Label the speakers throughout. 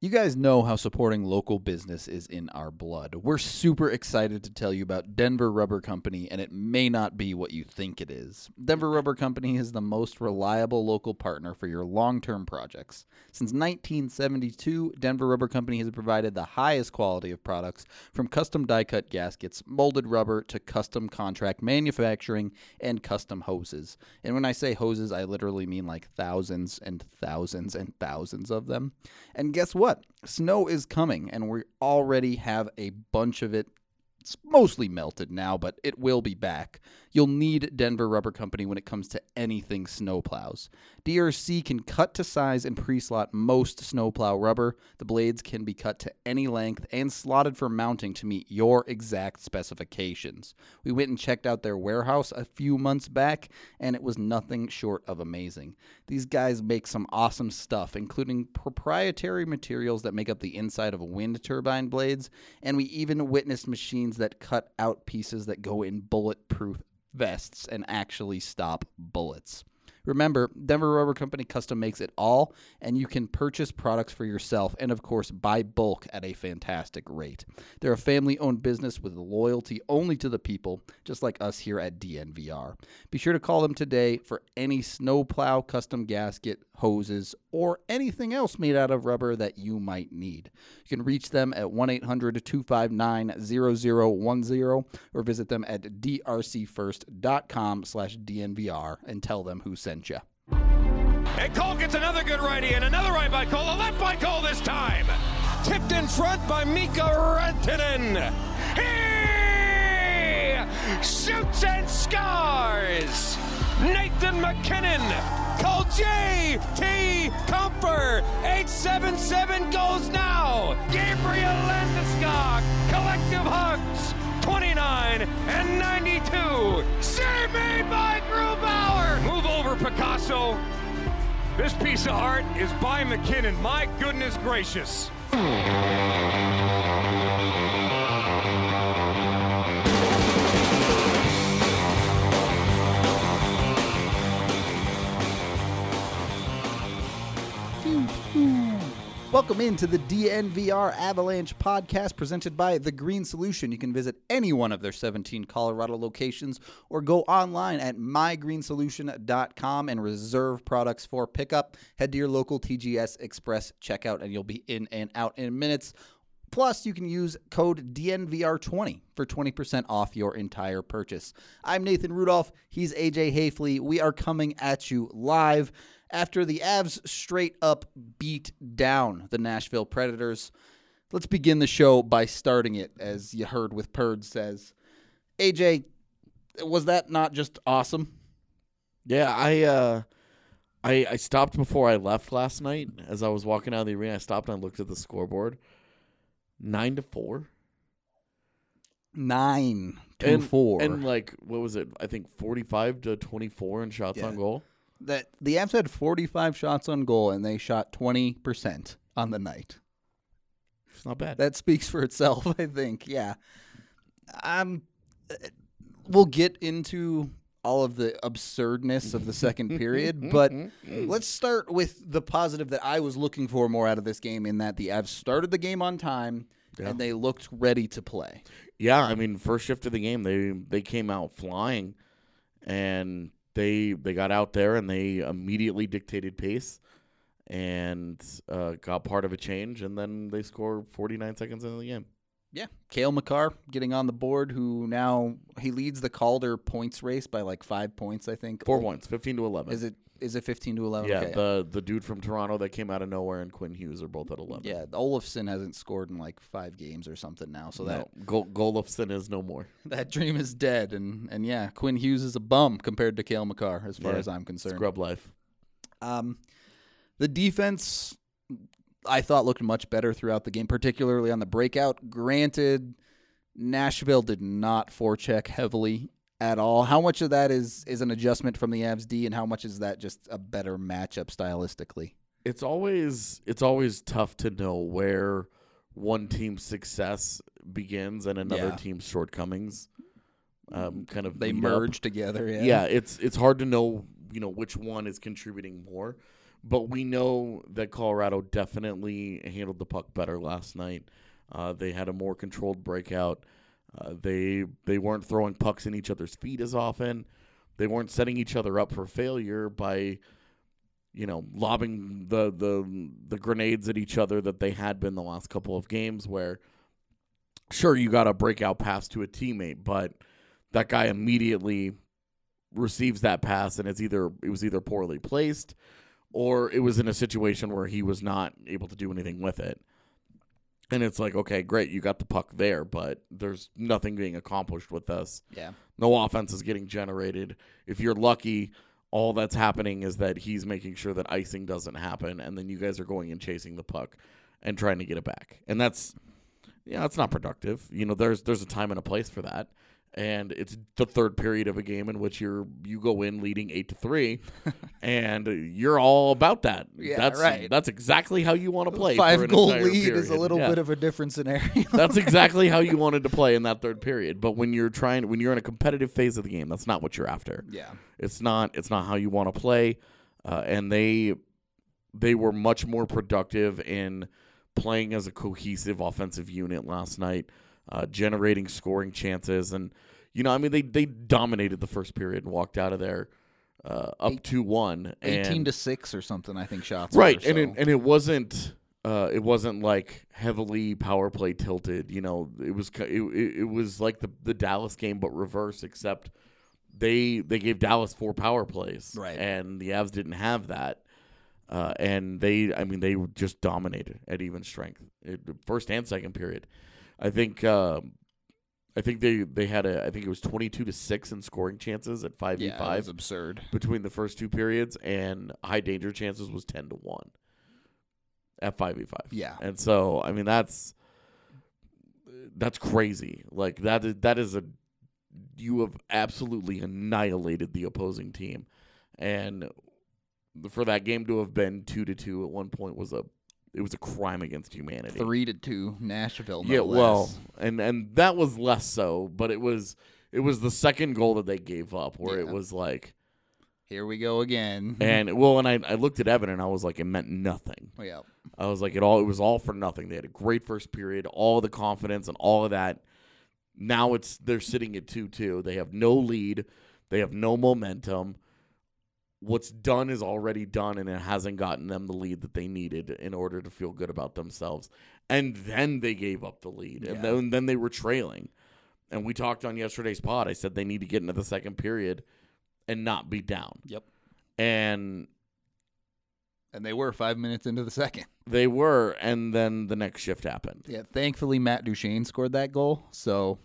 Speaker 1: You guys know how supporting local business is in our blood. We're super excited to tell you about Denver Rubber Company, and it may not be what you think it is. Denver Rubber Company is the most reliable local partner for your long term projects. Since 1972, Denver Rubber Company has provided the highest quality of products from custom die cut gaskets, molded rubber, to custom contract manufacturing and custom hoses. And when I say hoses, I literally mean like thousands and thousands and thousands of them. And guess what? Snow is coming, and we already have a bunch of it. It's mostly melted now, but it will be back. You'll need Denver Rubber Company when it comes to anything snowplows. DRC can cut to size and pre slot most snowplow rubber. The blades can be cut to any length and slotted for mounting to meet your exact specifications. We went and checked out their warehouse a few months back, and it was nothing short of amazing. These guys make some awesome stuff, including proprietary materials that make up the inside of wind turbine blades, and we even witnessed machines that cut out pieces that go in bulletproof vests and actually stop bullets. Remember, Denver Rubber Company custom makes it all, and you can purchase products for yourself and, of course, buy bulk at a fantastic rate. They're a family owned business with loyalty only to the people, just like us here at DNVR. Be sure to call them today for any snowplow custom gasket, hoses, or anything else made out of rubber that you might need. You can reach them at 1 800 259 0010 or visit them at drcfirst.com slash DNVR and tell them who sent
Speaker 2: And Cole gets another good righty and another right by Cole, a left by Cole this time. Tipped in front by Mikko Rantanen. He shoots and scores. Nathan MacKinnon. Call J.T. Compher. 877 goes now. Gabriel Landeskog. Collective hugs. 29 and 92. Save made by Grubauer. Move Picasso. This piece of art is by MacKinnon. My goodness gracious.
Speaker 1: Welcome into the DNVR Avalanche podcast presented by The Green Solution. You can visit any one of their 17 Colorado locations or go online at mygreensolution.com and reserve products for pickup. Head to your local TGS Express checkout and you'll be in and out in minutes. Plus, you can use code DNVR20 for 20% off your entire purchase. I'm Nathan Rudolph. He's AJ Haefele. We are coming at you live after the Avs straight up beat down the Nashville Predators. Let's begin the show by starting it, as you heard with Purd says. AJ, was that not just awesome?
Speaker 3: Yeah, I uh I I stopped before I left last night as I was walking out of the arena. I stopped and I looked at the scoreboard. Nine to four.
Speaker 1: Nine to
Speaker 3: and,
Speaker 1: four.
Speaker 3: And like what was it? I think forty five to twenty four in shots
Speaker 1: Yeah.
Speaker 3: on goal.
Speaker 1: That the Avs had 45 shots on goal and they shot 20% on the night.
Speaker 3: It's not bad.
Speaker 1: That speaks for itself, I think. Yeah. Um we'll get into all of the absurdness of the second period, but let's start with the positive that I was looking for more out of this game in that the Avs started the game on time
Speaker 3: Yeah.
Speaker 1: and they looked ready to play.
Speaker 3: Yeah, I mean, first shift of the game, they they came out flying, and they they got out there and they immediately dictated pace, and uh, got part of a change, and then they score 49 seconds into the game.
Speaker 1: Yeah, Cale Makar getting on the board, who now he leads the Calder points race by like five points, I think.
Speaker 3: Four points, 15 to 11.
Speaker 1: Is it is it fifteen to eleven?
Speaker 3: Yeah,
Speaker 1: Okay.
Speaker 3: the the dude from Toronto that came out of nowhere and Quinn Hughes are both at 11.
Speaker 1: yeah. Olofsson hasn't scored in like five games or something now, so that
Speaker 3: no, Gol- Golofsson is no more.
Speaker 1: that dream is dead. And and yeah, Quinn Hughes is a bum compared to Cale Makar, as far
Speaker 3: Yeah,
Speaker 1: as I'm concerned.
Speaker 3: Scrub life.
Speaker 1: Um, the defense, I thought looked much better throughout the game, particularly on the breakout. Granted, Nashville did not forecheck heavily at all. How much of that is is an adjustment from the Avs D, and how much is that just a better matchup stylistically?
Speaker 3: It's always it's always tough to know where one team's success begins and another
Speaker 1: Yeah.
Speaker 3: team's shortcomings. Um, kind of
Speaker 1: They
Speaker 3: meet up.
Speaker 1: merge together. Yeah.
Speaker 3: Yeah, it's it's hard to know you know which one is contributing more, But we know that Colorado definitely handled the puck better last night. Uh, they had a more controlled breakout. Uh, they they weren't throwing pucks in each other's feet as often. They weren't setting each other up for failure by, you know, lobbing the the the grenades at each other that they had been the last couple of games. Where, sure, you got a breakout pass to a teammate, but that guy immediately receives that pass, and it's either it was either poorly placed, or it was in a situation where he was not able to do anything with it. And it's like, okay, great, you got the puck there, but there's nothing being accomplished with this.
Speaker 1: Yeah.
Speaker 3: No offense is getting generated. If you're lucky, all that's happening is that he's making sure that icing doesn't happen, and then you guys are going and chasing the puck and trying to get it back. And that's yeah, it's not productive. You know, there's there's a time and a place for that. And it's the third period of a game in which you're you go in leading eight to three, and you're all about that.
Speaker 1: Yeah,
Speaker 3: that's
Speaker 1: right.
Speaker 3: That's exactly how you want to play.
Speaker 1: Five goal lead is a little
Speaker 3: Yeah.
Speaker 1: bit of a different scenario.
Speaker 3: That's exactly how you wanted to play in that third period. But when you're trying, when you're in a competitive phase of the game, that's not what you're after.
Speaker 1: yeah.
Speaker 3: It's not. It's not how you want to play. Uh, and they they were much more productive in playing as a cohesive offensive unit last night, uh, generating scoring chances, and you know, I mean, they they dominated the first period and walked out of there uh, up
Speaker 1: Eight-
Speaker 3: two one,
Speaker 1: Eighteen to six or something. I think shots.
Speaker 3: right and it, and it wasn't uh it wasn't like heavily power play tilted you know it was it, it, it was like the the Dallas game but reverse except they they gave Dallas four power plays
Speaker 1: Right.
Speaker 3: and the Avs didn't have that uh and they I mean they just dominated at even strength it, first and second period I think um I think they they had a I think it was 22 to 6 in scoring chances at 5v5
Speaker 1: yeah, it was absurd.
Speaker 3: between the first two periods, and high danger chances was ten to one at five v five.
Speaker 1: Yeah.
Speaker 3: and so I mean that's that's crazy. Like that is that is a you have absolutely annihilated the opposing team, and for that game to have been two to two at one point was a it was a crime against humanity.
Speaker 1: Three to two, Nashville. No
Speaker 3: Yeah, well,
Speaker 1: less.
Speaker 3: and and that was less so, but it was it was the second goal that they gave up where it was like
Speaker 1: here we go again.
Speaker 3: and well, and I, I looked at Evan and I was like, it meant nothing.
Speaker 1: yeah,
Speaker 3: I was like, it all it was all for nothing. They had a great first period, all the confidence and all of that. Now it's they're sitting at two two. They have no lead. They have no momentum. What's done is already done, and it hasn't gotten them the lead that they needed in order to feel good about themselves. And then they gave up the lead, and
Speaker 1: Yeah.
Speaker 3: then then they were trailing. And we talked on yesterday's pod. I said they need to get into the second period and not be down.
Speaker 1: Yep.
Speaker 3: And
Speaker 1: and they were five minutes into the second.
Speaker 3: They were, and then the next shift happened.
Speaker 1: Yeah, thankfully Matt Duchene scored that goal, so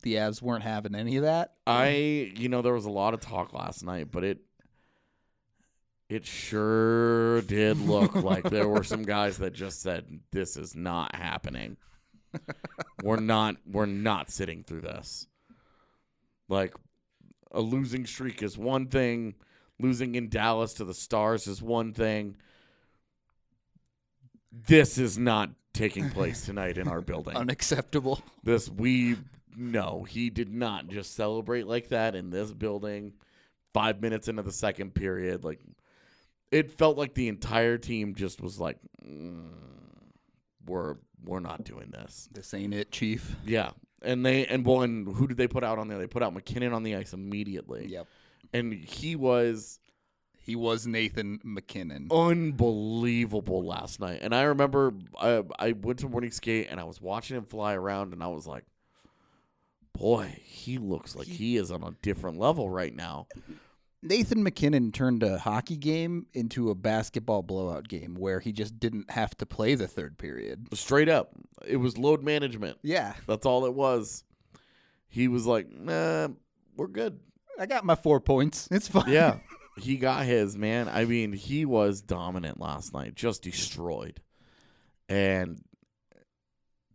Speaker 1: the Avs weren't having any of that.
Speaker 3: I, you know, there was a lot of talk last night, but it, it sure did look like there were some guys that just said, "This is not happening. we're not, we're not sitting through this." Like, a losing streak is one thing. Losing in Dallas to the Stars is one thing. This is not taking place tonight in our building.
Speaker 1: Unacceptable.
Speaker 3: This we no, he did not just celebrate like that in this building. Five minutes into the second period, like it felt like the entire team just was like, "Mm, "We're we're not doing this."
Speaker 1: This ain't it, Chief.
Speaker 3: Yeah, and they and well, and who did they put out on there? They put out MacKinnon on the ice immediately.
Speaker 1: Yep.
Speaker 3: and he was
Speaker 1: He was Nathan MacKinnon.
Speaker 3: unbelievable last night. And I remember I, I went to morning skate and I was watching him fly around and I was like, boy, he looks like he is on a different level right now.
Speaker 1: Nathan MacKinnon turned a hockey game into a basketball blowout game where he just didn't have to play the third period.
Speaker 3: Straight up, it was load management.
Speaker 1: Yeah,
Speaker 3: That's all it was. He was like, nah, we're good.
Speaker 1: I got my four points. It's fine.
Speaker 3: Yeah. he got his, man. I mean, he was dominant last night, just destroyed. And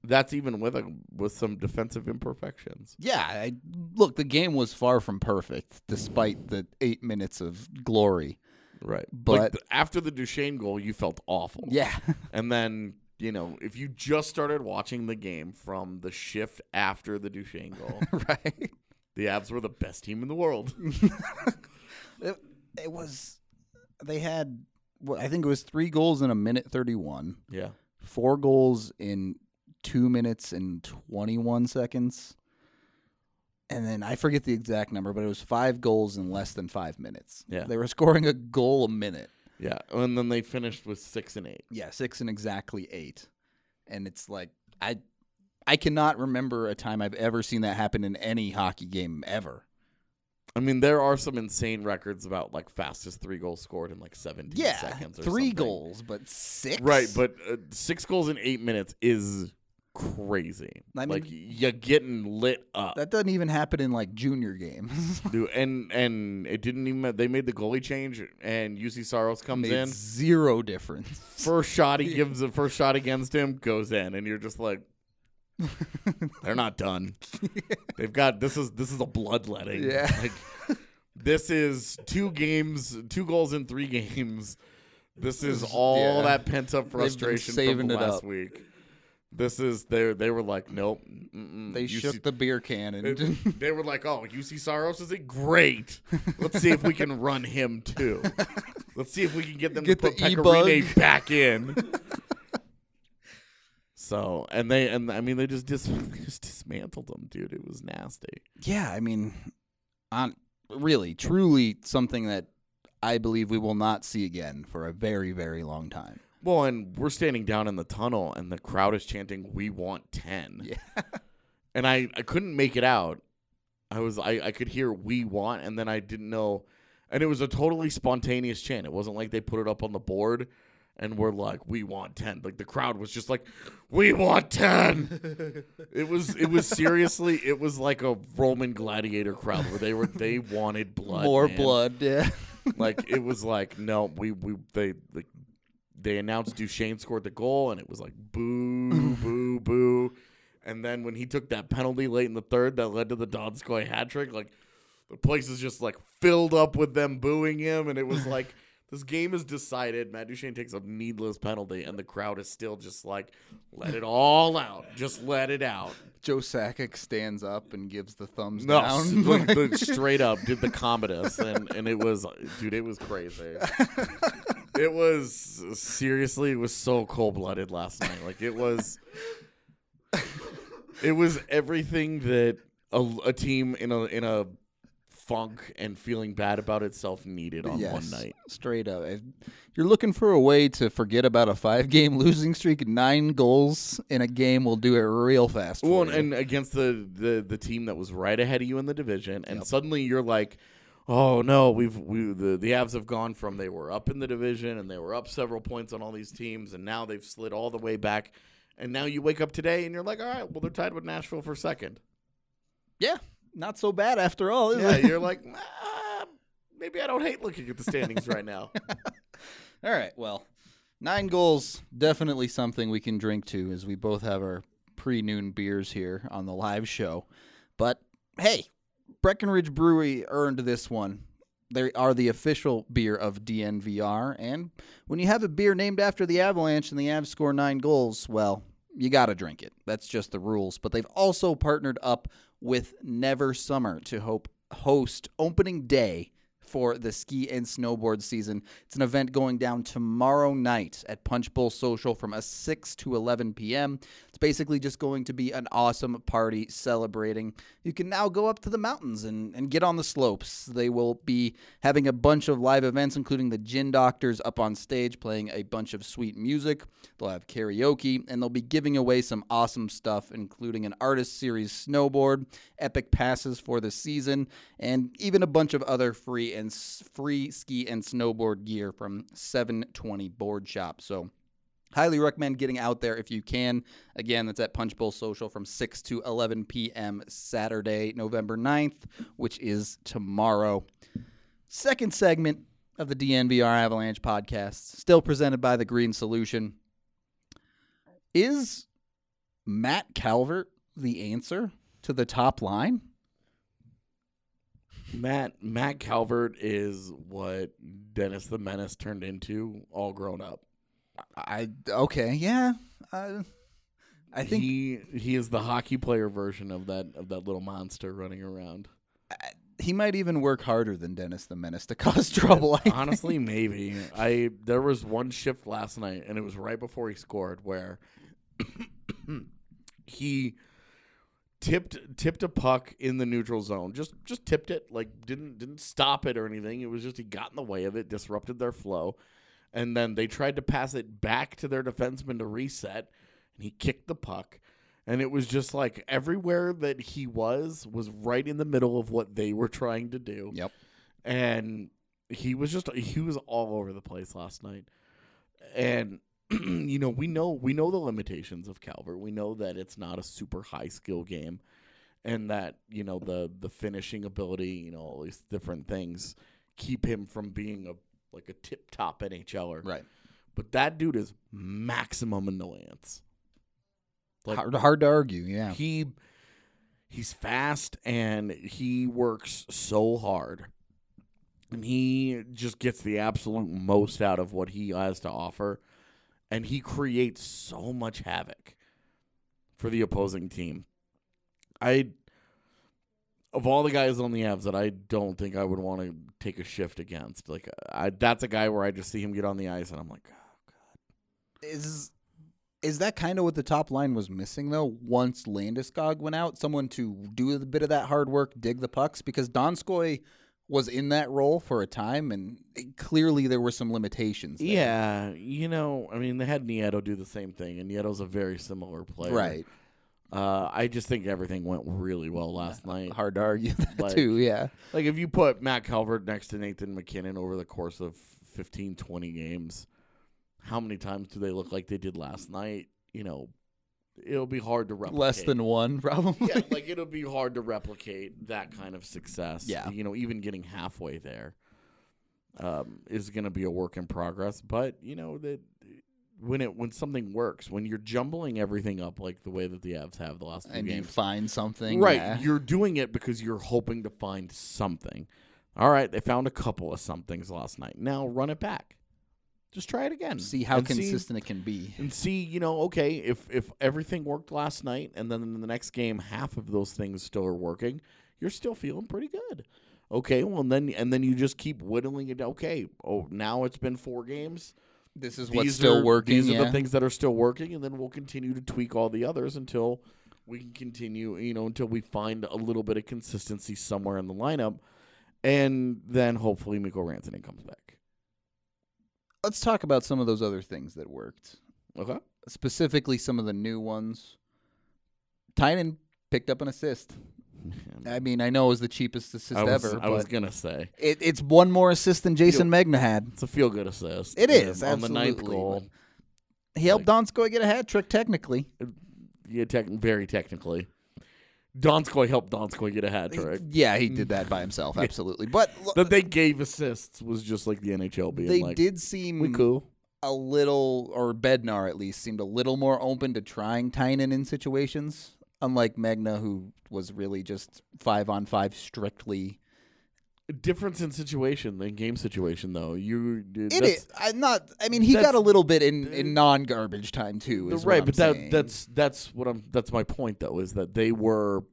Speaker 3: that's even with a, with some defensive imperfections.
Speaker 1: Yeah, I, look, the game was far from perfect despite the eight minutes of glory.
Speaker 3: Right.
Speaker 1: But-
Speaker 3: like after the Duchene goal, you felt awful.
Speaker 1: Yeah,
Speaker 3: And then, you know, if you just started watching the game from the shift after the Duchene goal,
Speaker 1: right.
Speaker 3: the Avs were the best team in the world.
Speaker 1: It, it was. They had I think it was three goals in a minute 31,
Speaker 3: Yeah.
Speaker 1: four goals in two minutes and 21 seconds. And then I forget the exact number, but it was five goals in less than five minutes.
Speaker 3: Yeah.
Speaker 1: They were scoring a goal a minute.
Speaker 3: Yeah. And then they finished with six and eight.
Speaker 1: Yeah, six and exactly eight. And it's like I I cannot remember a time I've ever seen that happen in any hockey game ever.
Speaker 3: I mean, there are some insane records about like fastest three goals scored in like 17
Speaker 1: Yeah,
Speaker 3: seconds or
Speaker 1: three
Speaker 3: something.
Speaker 1: goals, but six.
Speaker 3: Right, but uh, six goals in eight minutes is crazy.
Speaker 1: I mean-
Speaker 3: like you're getting lit up,
Speaker 1: that doesn't even happen in like junior games.
Speaker 3: dude. And and it didn't even. They made the goalie change, and Juuse Saros comes in.
Speaker 1: zero difference.
Speaker 3: First shot he gives the first shot against him goes in, and you're just like, they're not done. They've got this is this is a bloodletting.
Speaker 1: Yeah.
Speaker 3: like this is two games, two goals in three games. This is all
Speaker 1: yeah.
Speaker 3: that pent up frustration from
Speaker 1: it
Speaker 3: last
Speaker 1: up.
Speaker 3: week. This is they they were like nope.
Speaker 1: They
Speaker 3: UC
Speaker 1: shook the beer can and
Speaker 3: it- they were like, "Oh, Juuse Saros is it great? Let's see if we can run him too. Let's see if we can get them
Speaker 1: Get
Speaker 3: to put
Speaker 1: the e-bug.
Speaker 3: Back in." so, and they and I mean they just dis- just dismantled them, dude. It was nasty.
Speaker 1: yeah, I mean, on really, truly something that I believe we will not see again for a very, very long time.
Speaker 3: Well, and we're standing down in the tunnel, and the crowd is chanting, "We want 10.
Speaker 1: Yeah.
Speaker 3: and I I couldn't make it out. I was I I could hear "We want," and then I didn't know, and it was a totally spontaneous chant. It wasn't like they put it up on the board, and we're like, "We want 10. Like the crowd was just like, "We want 10. it was it was seriously it was like a Roman gladiator crowd where they were they wanted blood,
Speaker 1: More
Speaker 3: man.
Speaker 1: blood, yeah.
Speaker 3: Like it was like no, we we they like they announced Duchene scored the goal, and it was like boo, boo, boo. And then when he took that penalty late in the third that led to the Donskoy hat trick, like the place is just like filled up with them booing him, and it was like this game is decided. Matt Duchene takes a needless penalty, and the crowd is still just like, let it all out, just let it out.
Speaker 1: Joe Sakic stands up and gives the thumbs
Speaker 3: No,
Speaker 1: down.
Speaker 3: like, the- straight up did the Commodus, and and it was, dude, it was crazy. It was seriously, it was so cold blooded last night. Like it was, it was everything that a, a team in a in a funk and feeling bad about itself needed on one
Speaker 1: Yes,
Speaker 3: night.
Speaker 1: Straight up. If you're looking for a way to forget about a five game losing streak, nine goals in a game will do it real fast.
Speaker 3: Well,
Speaker 1: you.
Speaker 3: and against the, the the team that was right ahead of you in the division, and suddenly you're like, oh no, we've we the the Avs have gone from they were up in the division and they were up several points on all these teams, and now they've slid all the way back, and now you wake up today and you're like, all right, well they're tied with Nashville for second.
Speaker 1: yeah, not so bad after all. Is
Speaker 3: Yeah,
Speaker 1: it?
Speaker 3: you're like, ah, maybe I don't hate looking at the standings right now.
Speaker 1: All right. Well, nine goals definitely something we can drink to, as we both have our pre-noon beers here on the live show. But hey, Breckenridge Brewery earned this one. They are the official beer of DNVR, and when you have a beer named after the Avalanche and the Avs score nine goals, well, you got to drink it. That's just the rules. But they've also partnered up with Never Summer to hope host opening day for the ski and snowboard season. It's an event going down tomorrow night at Punch Bowl Social from a 6 to 11 p.m. It's basically just going to be an awesome party celebrating. You can now go up to the mountains and, and get on the slopes. They will be having a bunch of live events, including the Gin Doctors up on stage playing a bunch of sweet music. They'll have karaoke, and they'll be giving away some awesome stuff, including an Artist Series snowboard, epic passes for the season, and even a bunch of other free and free ski and snowboard gear from 720 Board Shop. So highly recommend getting out there if you can. Again, that's at Punch Bowl Social from 6 to 11 p.m. Saturday, November 9th, which is tomorrow. Second segment of the DNVR Avalanche podcast, still presented by The Green Solution. Is Matt Calvert the answer to the top line?
Speaker 3: Matt Matt Calvert is what Dennis the Menace turned into, all grown up.
Speaker 1: I okay, yeah. I, I think
Speaker 3: he he is the hockey player version of that of that little monster running around.
Speaker 1: He might even work harder than Dennis the Menace to cause trouble. I
Speaker 3: Honestly, maybe. I there was one shift last night, and it was right before he scored, where he tipped tipped a puck in the neutral zone. Just just tipped it, like didn't didn't stop it or anything. It was just he got in the way of it, disrupted their flow, and then they tried to pass it back to their defenseman to reset, and he kicked the puck. And it was just like everywhere that he was was right in the middle of what they were trying to do
Speaker 1: Yep.
Speaker 3: and he was just he was all over the place last night and you know we know we know the limitations of calvert we know that it's not a super high skill game and that you know the the finishing ability you know all these different things keep him from being a like a tip top nhler
Speaker 1: Right.
Speaker 3: but that dude is maximum annoyance like
Speaker 1: hard, hard to argue. Yeah.
Speaker 3: he he's fast and he works so hard and he just gets the absolute most out of what he has to offer and he creates so much havoc for the opposing team i of all the guys on the Avs that I don't think I would want to take a shift against, like I, that's a guy where I just see him get on the ice and I'm like, oh god.
Speaker 1: is is that kind of what the top line was missing though? Once Landeskog went out, someone to do a bit of that hard work, dig the pucks, because Donskoy was in that role for a time, and clearly there were some limitations. there.
Speaker 3: yeah, you know, I mean, they had Nieto do the same thing, and Nieto's a very similar player,
Speaker 1: right.
Speaker 3: Uh, I just think everything went really well last night.
Speaker 1: Hard to argue that
Speaker 3: Like-
Speaker 1: too. Yeah,
Speaker 3: Like if you put Matt Calvert next to Nathan MacKinnon over the course of 15, 20 games, how many times do they look like they did last night? You know, it'll be hard to replicate.
Speaker 1: less than one probably.
Speaker 3: yeah, like it'll be hard to replicate that kind of success.
Speaker 1: Yeah.
Speaker 3: you know, even getting halfway there um, is going to be a work in progress. But you know that when it when something works, when you're jumbling everything up like the way that the Avs have the last few
Speaker 1: and you find something.
Speaker 3: right?
Speaker 1: yeah.
Speaker 3: You're doing it because you're hoping to find something. All right, they found a couple of somethings last night. Now run it back. Just try it again.
Speaker 1: see how
Speaker 3: and
Speaker 1: consistent it can be.
Speaker 3: and see, you know, okay, if if everything worked last night and then in the next game half of those things still are working, you're still feeling pretty good. Okay, well then and then you just keep whittling it. Okay, oh now it's been four games.
Speaker 1: This is
Speaker 3: These
Speaker 1: what's still
Speaker 3: are,
Speaker 1: working.
Speaker 3: These are the things that are still working, and then we'll continue to tweak all the others until we can continue. You know, until we find a little bit of consistency somewhere in the lineup, and then hopefully Mikko Rantanen comes back.
Speaker 1: Let's talk about some of those other things that worked.
Speaker 3: Okay.
Speaker 1: Specifically, some of the new ones. Tynan picked up an assist. I mean, I know it was the cheapest assist
Speaker 3: I was,
Speaker 1: ever,
Speaker 3: I was
Speaker 1: but
Speaker 3: gonna say
Speaker 1: it, it's one more assist than Jayson Megna had.
Speaker 3: it's a feel good assist.
Speaker 1: It is,
Speaker 3: on the ninth goal.
Speaker 1: He helped Donskoy get a hat trick, technically.
Speaker 3: Uh, yeah, tech, very technically. Donskoy helped Donskoy get a hat trick.
Speaker 1: Yeah, he did mm. that by himself, absolutely. But l-
Speaker 3: That they gave assists was just like the NHL being
Speaker 1: they
Speaker 3: like,
Speaker 1: did seem
Speaker 3: "We cool."
Speaker 1: a little, or Bednar at least, seemed a little more open to trying Tynan in situations, unlike Megna, who was really just five on five strictly.
Speaker 3: Difference in situation than game situation, though. You
Speaker 1: It is. I'm not. I mean, he
Speaker 3: that's-
Speaker 1: got a little bit in, in non garbage time too. Is what
Speaker 3: right,
Speaker 1: I'm
Speaker 3: but that that's that's what I'm. That's my point, though, is that they were.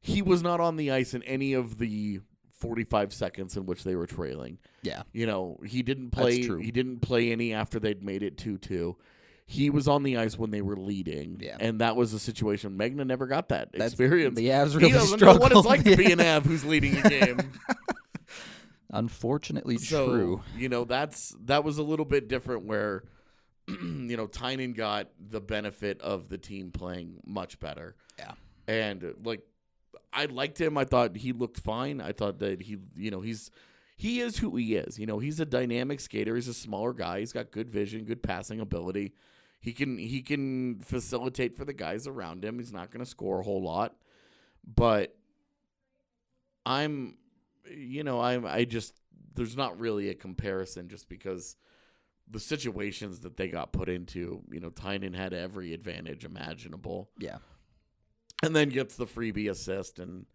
Speaker 3: He was not on the ice in any of the 45 seconds in which they were trailing.
Speaker 1: yeah.
Speaker 3: You know, he didn't play.
Speaker 1: true.
Speaker 3: He didn't play any after they'd made it two-two. He was on the ice when they were leading,
Speaker 1: Yeah.
Speaker 3: and that was a situation. Megna never got that
Speaker 1: That's-
Speaker 3: experience.
Speaker 1: the Avs
Speaker 3: he
Speaker 1: really
Speaker 3: doesn't know what it's
Speaker 1: struggled.
Speaker 3: like to be an Av who's leading a game.
Speaker 1: Unfortunately,
Speaker 3: so
Speaker 1: true.
Speaker 3: you know that's that was a little bit different where you know Tynan got the benefit of the team playing much better.
Speaker 1: Yeah.
Speaker 3: and like I liked him. I thought he looked fine. I thought that he, you know, he's he is who he is. You know, he's a dynamic skater. He's a smaller guy. He's got good vision, good passing ability. He can he can facilitate for the guys around him. He's not going to score a whole lot, but I'm, you know, I'm I just there's not really a comparison just because the situations that they got put into. You know, Tynan had every advantage imaginable
Speaker 1: Yeah.
Speaker 3: and then gets the freebie assist and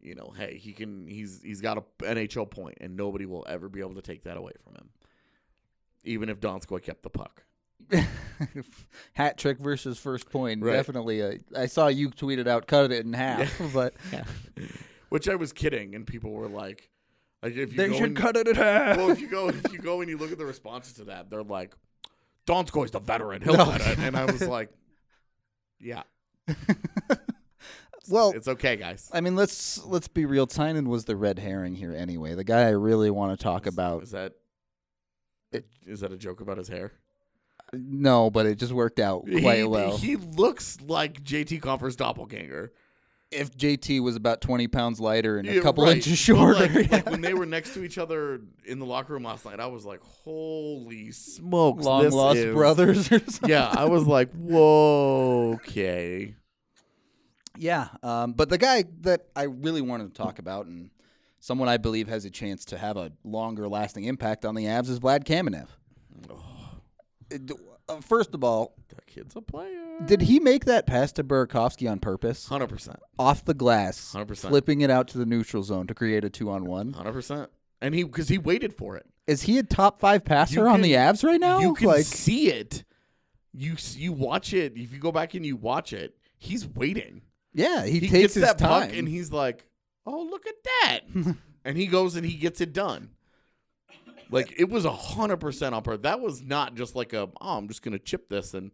Speaker 3: you know hey he can he's he's got a NHL point and nobody will ever be able to take that away from him even if Donskoy kept the puck
Speaker 1: Hat trick versus first point.
Speaker 3: Right.
Speaker 1: Definitely. A, I saw you tweeted out, cut it in half, but
Speaker 3: which I was kidding, and people were like, like if you
Speaker 1: They
Speaker 3: go
Speaker 1: should
Speaker 3: and-
Speaker 1: cut it in half.
Speaker 3: Well, if you go, if you go and you look at the responses to that, they're like, "Donskoy's the veteran, he'll
Speaker 1: No.
Speaker 3: cut it," and I was like, "Yeah,
Speaker 1: well,
Speaker 3: it's okay, guys."
Speaker 1: I mean, let's let's be real. Tynan was the red herring here anyway. The guy I really want to talk about.
Speaker 3: Is that is that a joke about his hair?
Speaker 1: No, but it just worked out quite
Speaker 3: he,
Speaker 1: well.
Speaker 3: He looks like JT Compher's doppelganger.
Speaker 1: if JT was about 20 pounds lighter and a couple
Speaker 3: right.
Speaker 1: inches shorter.
Speaker 3: Like, like when they were next to each other in the locker room last night, I was like, "Holy smokes!"
Speaker 1: Long
Speaker 3: this
Speaker 1: lost
Speaker 3: is-
Speaker 1: brothers or something.
Speaker 3: Yeah, I was like, "Whoa, okay."
Speaker 1: Yeah. Um, but the guy that I really wanted to talk about and someone I believe has a chance to have a longer lasting impact on the Avs is Vlad Kamenev. Uh, Uh, first of all,
Speaker 3: That kid's a player.
Speaker 1: did he make that pass to Burakovsky on purpose?
Speaker 3: Hundred percent.
Speaker 1: Off the glass,
Speaker 3: 100%.
Speaker 1: flipping it out to the neutral zone to create a two on one?
Speaker 3: Hundred percent. And he because he waited for it.
Speaker 1: Is he a top five passer
Speaker 3: You
Speaker 1: on the Avs right now?
Speaker 3: You can
Speaker 1: like,
Speaker 3: see it. You you watch it. If you go back and you watch it, he's waiting.
Speaker 1: yeah, he,
Speaker 3: He,
Speaker 1: takes
Speaker 3: that
Speaker 1: time.
Speaker 3: puck and he's like, "Oh, look at that!" and he goes and he gets it done. Like it was a hundred percent on purpose. That was not just like a, "Oh, I'm just gonna chip this," and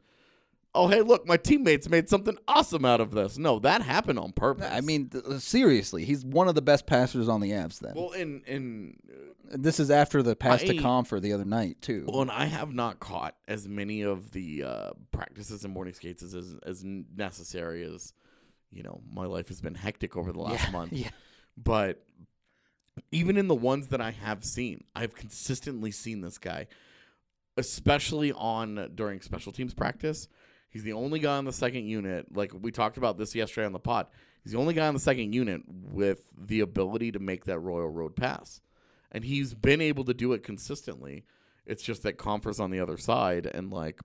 Speaker 3: "Oh, hey, look, my teammates made something awesome out of this." No, that happened on purpose.
Speaker 1: I mean, th- seriously, he's one of the best passers on the Avs. Then
Speaker 3: well, in in
Speaker 1: this is after the pass to
Speaker 3: I-
Speaker 1: Compher the other night too.
Speaker 3: Well, and I have not caught as many of the uh, practices and morning skates as, as as necessary as you know. My life has been hectic over the last month,
Speaker 1: yeah.
Speaker 3: but even in the ones that I have seen, I've consistently seen this guy, especially on during special teams practice. He's the only guy on the second unit. Like we talked about this yesterday on the pod. He's the only guy on the second unit with the ability to make that Royal Road pass. And he's been able to do it consistently. It's just that Compher's on the other side and like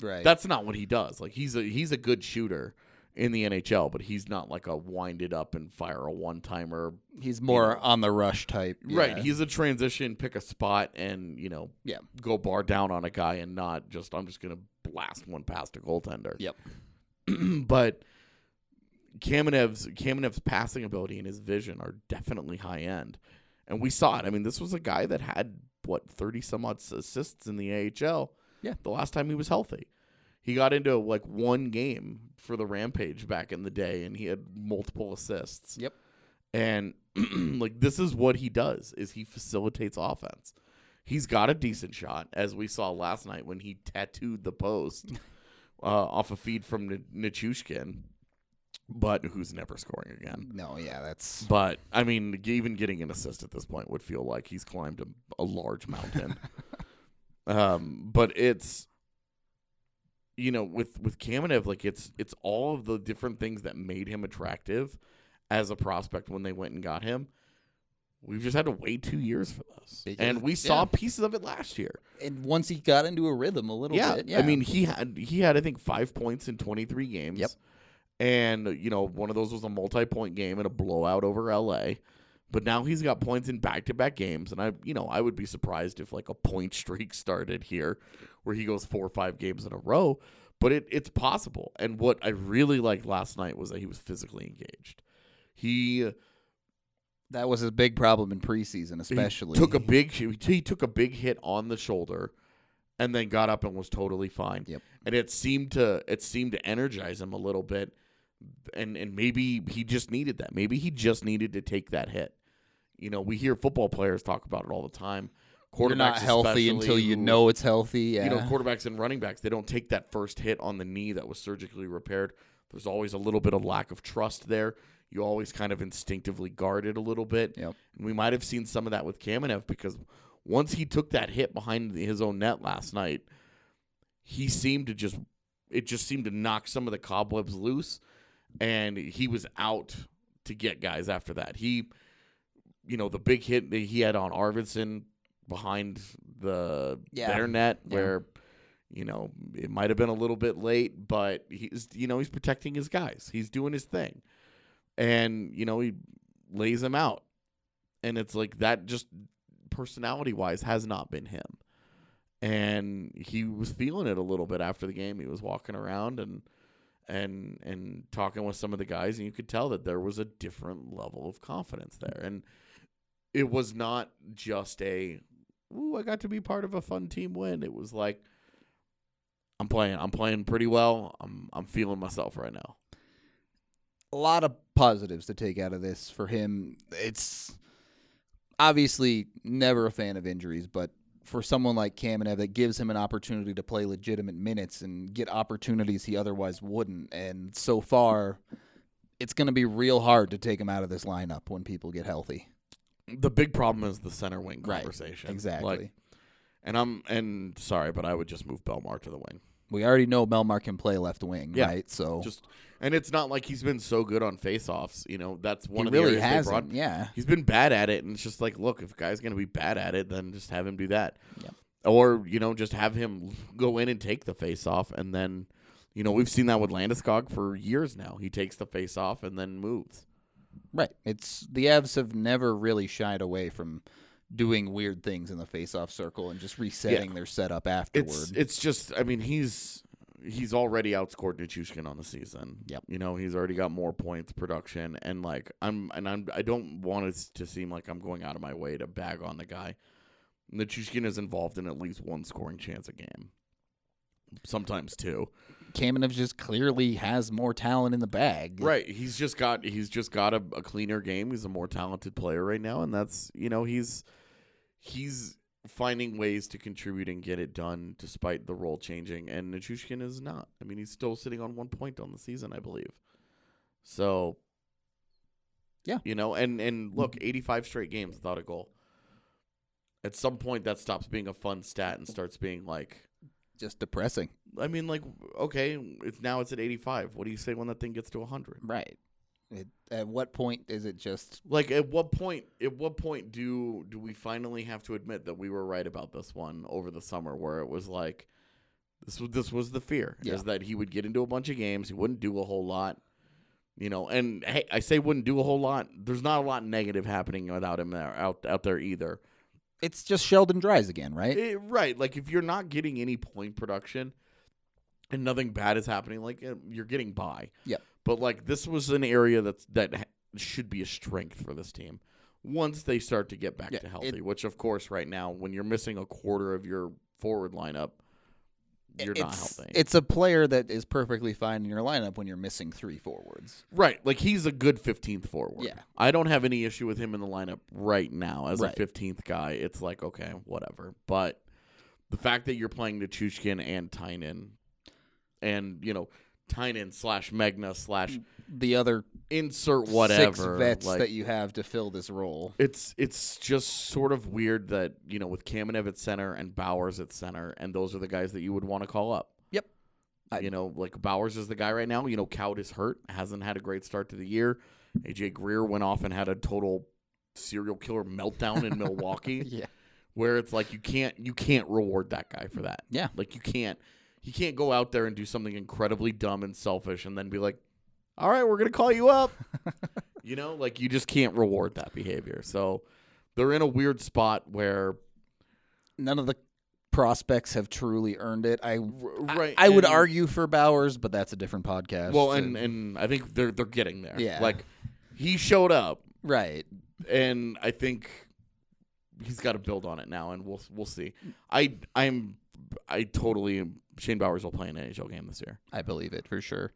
Speaker 1: Right.
Speaker 3: that's not what he does. Like he's a he's a good shooter in the NHL, but he's not like a wind it up and fire a one timer.
Speaker 1: he's more on the rush type.
Speaker 3: Right. He's a transition, pick a spot and, you know,
Speaker 1: yeah.
Speaker 3: go bar down on a guy and not just I'm just gonna blast one past a goaltender.
Speaker 1: Yep.
Speaker 3: but Kamenev's Kamenev's passing ability and his vision are definitely high end. And we saw it. I mean, this was a guy that had what, 30 some odd assists in the AHL.
Speaker 1: Yeah.
Speaker 3: The last time he was healthy. He got into like one game for the Rampage back in the day and he had multiple assists.
Speaker 1: Yep.
Speaker 3: And like this is what he does is he facilitates offense. He's got a decent shot as we saw last night when he tattooed the post uh, off a feed from N- Nichushkin, but who's never scoring again.
Speaker 1: No, yeah, that's
Speaker 3: But I mean, even getting an assist at this point would feel like he's climbed a, a large mountain. um, but it's you know with with Kamenev, like it's it's all of the different things that made him attractive as a prospect when they went and got him. We've just had to wait two years for this, and we saw
Speaker 1: yeah.
Speaker 3: pieces of it last year.
Speaker 1: and once he got into a rhythm a little
Speaker 3: Yeah.
Speaker 1: bit. Yeah.
Speaker 3: I mean he had he had I think five points in twenty three games.
Speaker 1: Yep.
Speaker 3: And you know one of those was a multi point game and a blowout over L.A. But now he's got points in back to back games, and I you know I would be surprised if like a point streak started here, where he goes four or five games in a row. But it, it's possible. And what I really liked last night was that he was physically engaged. He
Speaker 1: that was his big problem in preseason, especially.
Speaker 3: he took a big he took a big hit on the shoulder and then got up and was totally fine.
Speaker 1: Yep.
Speaker 3: And it seemed to it seemed to energize him a little bit and and maybe he just needed that. Maybe he just needed to take that hit. You know, we hear football players talk about it all the time.
Speaker 1: You're not
Speaker 3: Quarterbacks
Speaker 1: healthy until you
Speaker 3: who-
Speaker 1: know it's healthy. Yeah.
Speaker 3: you know, quarterbacks and running backs, they don't take that first hit on the knee that was surgically repaired. There's always a little bit of lack of trust there. You always kind of instinctively guard it a little bit.
Speaker 1: Yep.
Speaker 3: And we might have seen some of that with Kamenev because once he took that hit behind his own net last night, he seemed to just it just seemed to knock some of the cobwebs loose and he was out to get guys after that. He you know, the big hit that he had on Arvidsson behind the
Speaker 1: Yeah.
Speaker 3: their net
Speaker 1: Yeah.
Speaker 3: where you know, it might have been a little bit late, but he's you know, he's protecting his guys. He's doing his thing. And, you know, he lays him out. And it's like that just personality wise has not been him. And he was feeling it a little bit after the game. He was walking around and and and talking with some of the guys, and you could tell that there was a different level of confidence there, and it was not just a "ooh, I got to be part of a fun team win." It was like I'm playing, I'm playing pretty well. I'm I'm feeling myself right now.
Speaker 1: a lot of positives to take out of this for him. It's obviously never a fan of injuries, but for someone like Kamenev, that gives him an opportunity to play legitimate minutes and get opportunities he otherwise wouldn't. And so far, it's going to be real hard to take him out of this lineup when people get healthy.
Speaker 3: The big problem is the center wing
Speaker 1: Right,
Speaker 3: conversation.
Speaker 1: Exactly.
Speaker 3: Like, and I'm and sorry, but I would just move Bellemare to the wing.
Speaker 1: we already know Bellemare can play left wing,
Speaker 3: Yeah,
Speaker 1: right? So
Speaker 3: Just and it's not like he's been so good on faceoffs. You know, that's one
Speaker 1: he
Speaker 3: of the
Speaker 1: really
Speaker 3: areas they brought.
Speaker 1: Yeah.
Speaker 3: He's been bad at it, and it's just like, look, if a guy's gonna be bad at it, then just have him do that.
Speaker 1: Yep.
Speaker 3: Or you know, just have him go in and take the face off, and then, you know, we've seen that with Landeskog for years now. He takes the face off and then moves.
Speaker 1: Right. It's the Avs have never really shied away from doing weird things in the face-off circle and just resetting their setup afterward.
Speaker 3: It's it's just I mean he's he's already outscored Nichushkin on the season.
Speaker 1: Yep.
Speaker 3: You know he's already got more points production and like I'm and I'm I don't want it to seem like I'm going out of my way to bag on the guy. Nichushkin is involved in at least one scoring chance a game. Sometimes two.
Speaker 1: Kamenev just clearly has more talent in the bag.
Speaker 3: Right. He's just got he's just got a, a cleaner game. He's a more talented player right now, and that's you know he's he's finding ways to contribute and get it done despite the role changing. And Nichushkin is not. I mean, he's still sitting on one point on the season, I believe. So,
Speaker 1: Yeah.
Speaker 3: you know, and and look, eighty five straight games without a goal. At some point, that stops being a fun stat and starts being like,
Speaker 1: Just depressing.
Speaker 3: I mean, like, okay, it's now it's at eighty five. What do you say when that thing gets to hundred?
Speaker 1: Right. It, at what point is it just
Speaker 3: Like at what point at what point do do we finally have to admit that we were right about this one over the summer where it was like this was this was the fear
Speaker 1: Yeah.
Speaker 3: is that he would get into a bunch of games, he wouldn't do a whole lot. You know, and hey, I say wouldn't do a whole lot. There's not a lot negative happening without him there out out there either.
Speaker 1: It's just Sheldon Dries again, right?
Speaker 3: Eh, right, like if you're not getting any point production and nothing bad is happening, like eh, you're getting by.
Speaker 1: Yeah.
Speaker 3: But like this was an area that's that should be a strength for this team once they start to get back
Speaker 1: Yeah,
Speaker 3: to
Speaker 1: it-
Speaker 3: healthy. which of course, right now, when you're missing a quarter of your forward lineup, you're not helping.
Speaker 1: It's a player that is perfectly fine in your lineup when you're missing three forwards.
Speaker 3: right, like he's a good 15th forward.
Speaker 1: Yeah.
Speaker 3: I don't have any issue with him in the lineup right now as
Speaker 1: Right.
Speaker 3: a 15th guy. It's like okay, whatever. But the fact that you're playing Nichushkin and Tynan, and you know Tynan slash Megna slash
Speaker 1: The other
Speaker 3: insert whatever
Speaker 1: six vets
Speaker 3: like,
Speaker 1: that you have to fill this role.
Speaker 3: it's it's just sort of weird that you know with Kamenev at center and Bowers at center, and those are the guys that you would want to call up.
Speaker 1: Yep. I-
Speaker 3: you know, like Bowers is the guy right now. You know, Kaut is hurt, hasn't had a great start to the year. AJ Greer went off and had a total serial killer meltdown in Milwaukee,
Speaker 1: Yeah.
Speaker 3: where it's like you can't you can't reward that guy for that.
Speaker 1: Yeah.
Speaker 3: Like you can't he can't go out there and do something incredibly dumb and selfish and then be like, "All right, we're gonna call you up." you know, like you just can't reward that behavior. So they're in a weird spot where
Speaker 1: None of the prospects have truly earned it. I
Speaker 3: right.
Speaker 1: I would
Speaker 3: and-
Speaker 1: argue for Bowers, but that's a different podcast.
Speaker 3: Well,
Speaker 1: and
Speaker 3: and and I think they're they're getting there.
Speaker 1: Yeah.
Speaker 3: Like he showed up,
Speaker 1: right.
Speaker 3: and I think he's got to build on it now, and we'll we'll see. I I'm I totally Shane Bowers will play an NHL game this year.
Speaker 1: I believe it for sure.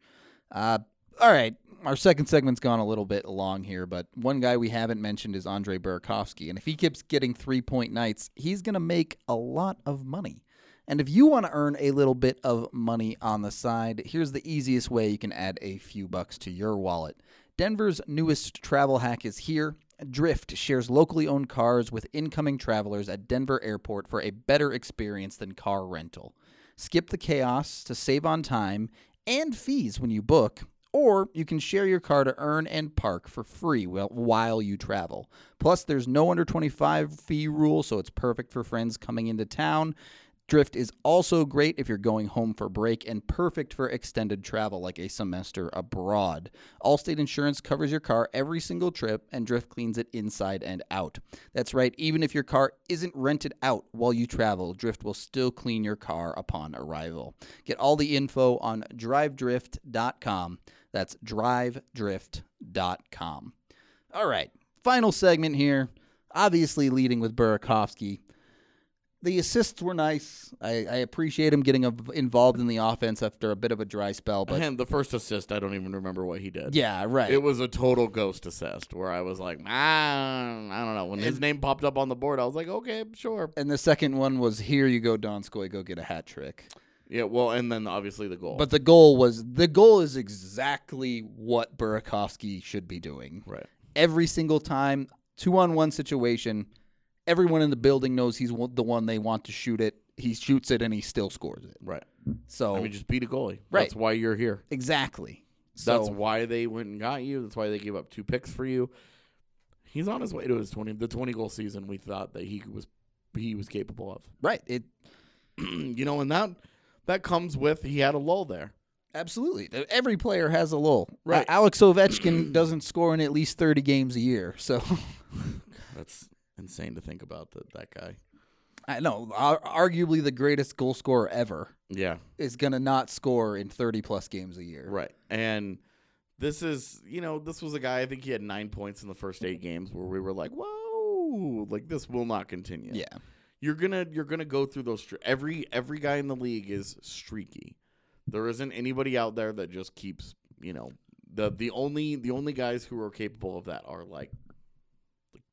Speaker 1: Uh, all right. Our second segment's gone a little bit long here, but one guy we haven't mentioned is Andre Burakovsky. And if he keeps getting three point nights, he's going to make a lot of money. And if you want to earn a little bit of money on the side, here's the easiest way you can add a few bucks to your wallet. Denver's newest travel hack is here. Drift shares locally owned cars with incoming travelers at Denver Airport for a better experience than car rental. Skip the chaos to save on time and fees when you book, or you can share your car to earn and park for free while, you travel. Plus, there's no under 25 fee rule, so it's perfect for friends coming into town. Drift is also great if you're going home for break and perfect for extended travel like a semester abroad. Allstate Insurance covers your car every single trip and Drift cleans it inside and out. That's right, even if your car isn't rented out while you travel, Drift will still clean your car upon arrival. Get all the info on drivedrift.com. That's drivedrift.com. All right, final segment here. Obviously, leading with Burakovsky. The assists were nice. I, I appreciate him getting involved in the offense after a bit of a dry spell, but
Speaker 3: and the first assist, I don't even remember what he did.
Speaker 1: yeah, right.
Speaker 3: It was a total ghost assist where I was like, ah, I don't know. When his name popped up on the board, I was like, okay, sure.
Speaker 1: and the second one was here you go, Donskoy, go get a hat trick.
Speaker 3: Yeah, well, and then obviously the goal.
Speaker 1: But the goal was the goal is exactly what Burakovsky should be doing.
Speaker 3: right.
Speaker 1: Every single time, two on one situation, everyone in the building knows he's the one they want to shoot it. He shoots it and he still scores it.
Speaker 3: Right.
Speaker 1: So
Speaker 3: I mean, just beat a goalie.
Speaker 1: Right.
Speaker 3: That's why you're here.
Speaker 1: exactly.
Speaker 3: That's why they went and got you. That's why they gave up two picks for you. He's on his way to his twenty the twenty goal season. We thought that he was he was capable of.
Speaker 1: right, it
Speaker 3: you know, and that that comes with he had a lull there.
Speaker 1: absolutely every player has a lull.
Speaker 3: Right.
Speaker 1: Alex Ovechkin doesn't score in at least thirty games a year. So
Speaker 3: That's insane to think about that that guy.
Speaker 1: I know, ar- arguably the greatest goal scorer ever
Speaker 3: Yeah.
Speaker 1: is gonna not score in thirty plus games a year.
Speaker 3: Right. And this is, you know, this was a guy, I think he had nine points in the first eight games where we were like, whoa, like this will not continue.
Speaker 1: Yeah.
Speaker 3: You're gonna you're gonna go through those stre- every every guy in the league is streaky. There isn't anybody out there that just keeps, you know, the the only the only guys who are capable of that are like like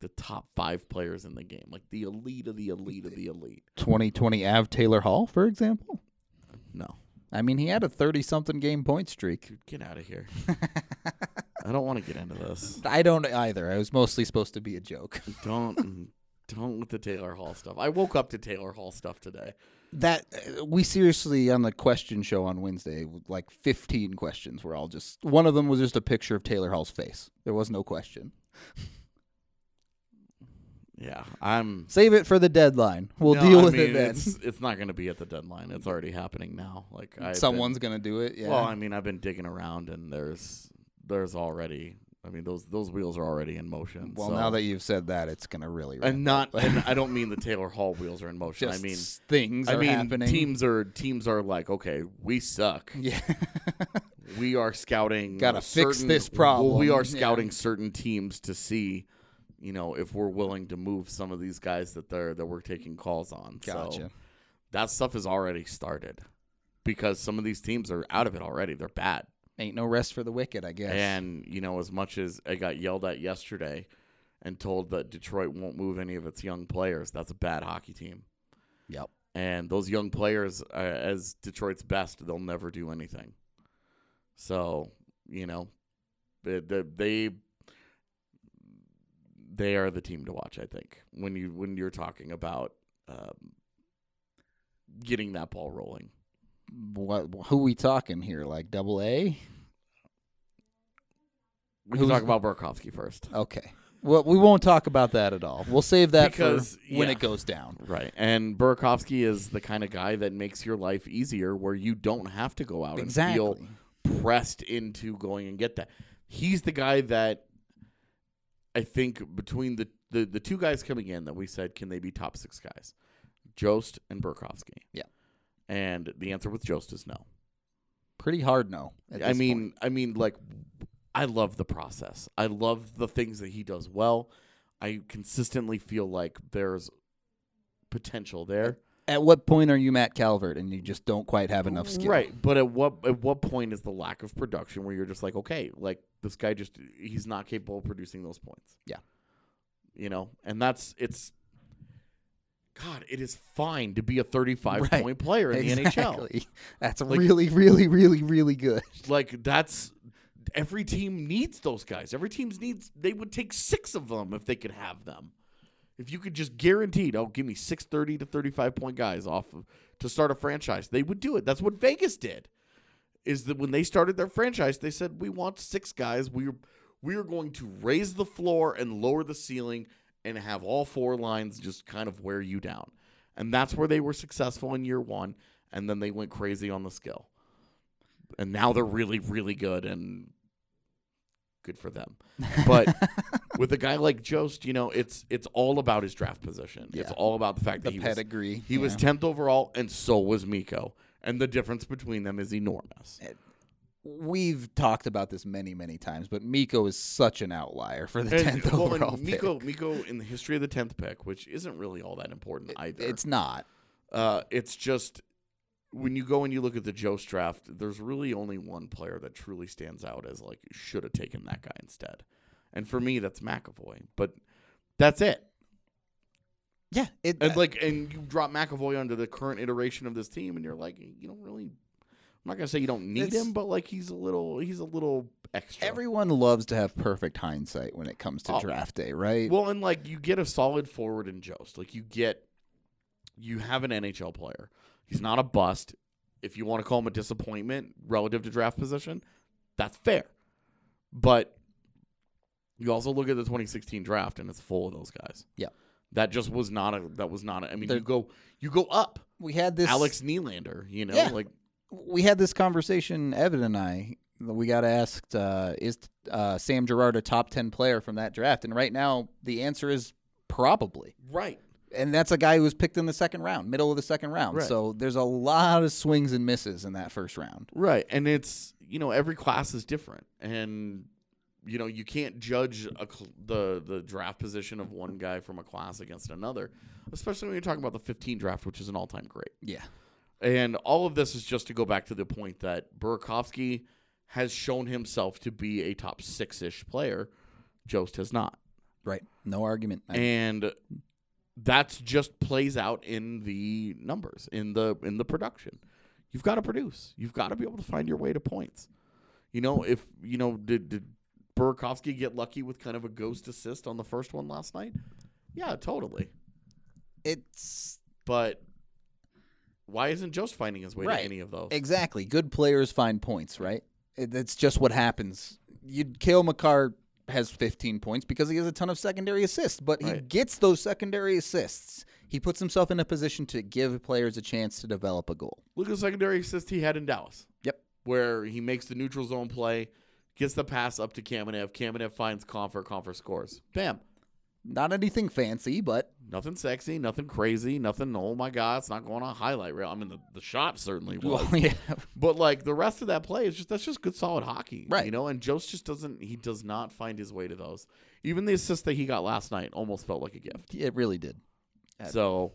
Speaker 3: the top five players in the game, like the elite of the elite of the elite.
Speaker 1: 2020 Av Taylor Hall, for example.
Speaker 3: No,
Speaker 1: I mean, he had a 30 something game point streak.
Speaker 3: Dude, get out of here. I don't want to get into this.
Speaker 1: I don't either. I was mostly supposed to be a joke.
Speaker 3: Don't don't with the Taylor Hall stuff. I woke up to Taylor Hall stuff today.
Speaker 1: That uh, we seriously on the question show on Wednesday, like 15 questions were all just one of them was just a picture of Taylor Hall's face. There was no question.
Speaker 3: Yeah, I'm.
Speaker 1: Save it for the deadline. We'll
Speaker 3: No,
Speaker 1: deal
Speaker 3: I
Speaker 1: with
Speaker 3: mean,
Speaker 1: it then.
Speaker 3: It's, it's not going to be at the deadline. It's already happening now. Like I've
Speaker 1: Someone's gonna do it. Yeah.
Speaker 3: Well, I mean, I've been digging around, and there's there's already. I mean, those those wheels are already in motion.
Speaker 1: well,
Speaker 3: so-
Speaker 1: now that you've said that, it's gonna really. ramp
Speaker 3: and not,
Speaker 1: up.
Speaker 3: and I don't mean the Taylor Hall wheels are in motion.
Speaker 1: just
Speaker 3: I mean,
Speaker 1: things
Speaker 3: I
Speaker 1: are
Speaker 3: mean,
Speaker 1: happening.
Speaker 3: teams are teams are like, okay, we suck.
Speaker 1: Yeah.
Speaker 3: we are scouting.
Speaker 1: Gotta fix
Speaker 3: certain-
Speaker 1: this
Speaker 3: well, we
Speaker 1: problem.
Speaker 3: are
Speaker 1: Yeah.
Speaker 3: scouting certain teams to see, you know, if we're willing to move some of these guys that they're that we're taking calls on. So that stuff has already started because some of these teams are out of it already. They're bad.
Speaker 1: Ain't no rest for the wicked, I guess.
Speaker 3: And you know, as much as I got yelled at yesterday and told that Detroit won't move any of its young players, that's a bad hockey team.
Speaker 1: Yep.
Speaker 3: And those young players, uh, as Detroit's best, they'll never do anything. So you know, they they they are the team to watch. I think when you when you're talking about um, getting that ball rolling.
Speaker 1: What? Who we talking here? Like double A?
Speaker 3: We can
Speaker 1: Who's-
Speaker 3: talk about Burakovsky first.
Speaker 1: Okay. Well, we won't talk about that at all. We'll save that
Speaker 3: Because,
Speaker 1: for when
Speaker 3: yeah.
Speaker 1: it goes down.
Speaker 3: Right. And Burakovsky is the kind of guy that makes your life easier where you don't have to go out and feel
Speaker 1: Exactly.
Speaker 3: pressed into going and get that. He's the guy that I think between the, the, the two guys coming in that we said, can they be top six guys? Jost and Burakovsky.
Speaker 1: Yeah.
Speaker 3: And the answer with Jost is no.
Speaker 1: Pretty hard no.
Speaker 3: I mean,
Speaker 1: point.
Speaker 3: I mean, like, I love the process. I love the things that he does well. I consistently feel like there's potential there.
Speaker 1: at what point are you Matt Calvert and you just don't quite have enough skill?
Speaker 3: Right, but at what at what point is the lack of production where you're just like, okay, like this guy just he's not capable of producing those points.
Speaker 1: Yeah.
Speaker 3: You know, and that's it's God, it is fine to be a 35
Speaker 1: Right.
Speaker 3: point player in the NHL.
Speaker 1: That's
Speaker 3: Like-
Speaker 1: really, really, really, really good.
Speaker 3: Like that's every team needs those guys. Every team needs they would take 6 of them if they could have them. If you could just guaranteed, oh, give me six thirty to 35 point guys off of, to start a franchise, they would do it. That's what Vegas did. Is that when they started their franchise, they said, we want six guys. We are, we are going to raise the floor and lower the ceiling and have all four lines just kind of wear you down. And that's where they were successful in year one. And then they went crazy on the skill. And now they're really, really good and good for them. But with a guy like Jost, you know, it's it's all about his draft position. It's all about the fact
Speaker 1: the
Speaker 3: that he was
Speaker 1: pedigree.
Speaker 3: he was 10th overall, and so was Mikko. And the difference between them is enormous.
Speaker 1: We've talked about this many, many times, but Mikko is such an outlier for the tenth
Speaker 3: well, and
Speaker 1: overall
Speaker 3: Mikko,
Speaker 1: pick.
Speaker 3: Mikko, in the history of the 10th pick, which isn't really all that important either.
Speaker 1: It's not.
Speaker 3: uh, it's just when you go and you look at the Jost draft, there's really only one player that truly stands out as like should have taken that guy instead. And for me, that's McAvoy. But that's it.
Speaker 1: Yeah, it,
Speaker 3: And uh, like, and you drop McAvoy onto the current iteration of this team, and you're like, you don't really. I'm not gonna say you don't need him, but like he's a little, he's a little extra.
Speaker 1: everyone loves to have perfect hindsight when it comes to
Speaker 3: Oh.
Speaker 1: draft day, right?
Speaker 3: Well, and like you get a solid forward in Jost. Like you get, you have an NHL player. He's not a bust. If you want to call him a disappointment relative to draft position, that's fair. But you also look at the 2016 draft, and it's full of those guys.
Speaker 1: Yeah.
Speaker 3: That just was not a. That was not a. I mean,
Speaker 1: They're-
Speaker 3: you go, you go up.
Speaker 1: we had this
Speaker 3: Alex Nylander. You know,
Speaker 1: Yeah.
Speaker 3: like
Speaker 1: we had this conversation, Evan and I. We got asked, uh, is uh, Sam Girard a top 10 player from that draft? And right now, the answer is probably.
Speaker 3: right.
Speaker 1: And that's a guy who was picked in the second round, middle of the second round.
Speaker 3: Right.
Speaker 1: So there's a lot of swings and misses in that first round.
Speaker 3: Right. And it's, you know, every class is different. And, you know, you can't judge a, cl- the, the draft position of one guy from a class against another, especially when you're talking about the 15 draft, which is an all time great.
Speaker 1: Yeah.
Speaker 3: And all of this is just to go back to the point that Burakovsky has shown himself to be a top six ish player. Jost has not.
Speaker 1: Right. No argument.
Speaker 3: And that's just plays out in the numbers in the in the production you've got to produce you've got to be able to find your way to points you know if you know did did Burakovsky get lucky with kind of a ghost assist on the first one last night yeah totally
Speaker 1: it's
Speaker 3: but why isn't Jost finding his way
Speaker 1: Right.
Speaker 3: to any of those
Speaker 1: exactly good players find points, right? It, it's just what happens. You Cale Makar has 15 points because he has a ton of secondary assists, but he
Speaker 3: Right.
Speaker 1: gets those secondary assists. He puts himself in a position to give players a chance to develop a goal.
Speaker 3: look at the secondary assist he had in Dallas
Speaker 1: Yep.
Speaker 3: where he makes the neutral zone play gets the pass up to Kamenev Kamenev finds Compher Compher scores bam
Speaker 1: Not anything fancy, but
Speaker 3: Nothing sexy, nothing crazy, nothing. Oh my God, it's not going on highlight reel. I mean, the, the shot certainly was,
Speaker 1: well, yeah,
Speaker 3: but like the rest of that play is just that's just good, solid hockey,
Speaker 1: Right.
Speaker 3: You know, and Jost just doesn't. He does not find his way to those. Even the assist that he got last night almost felt like a gift.
Speaker 1: it really did.
Speaker 3: So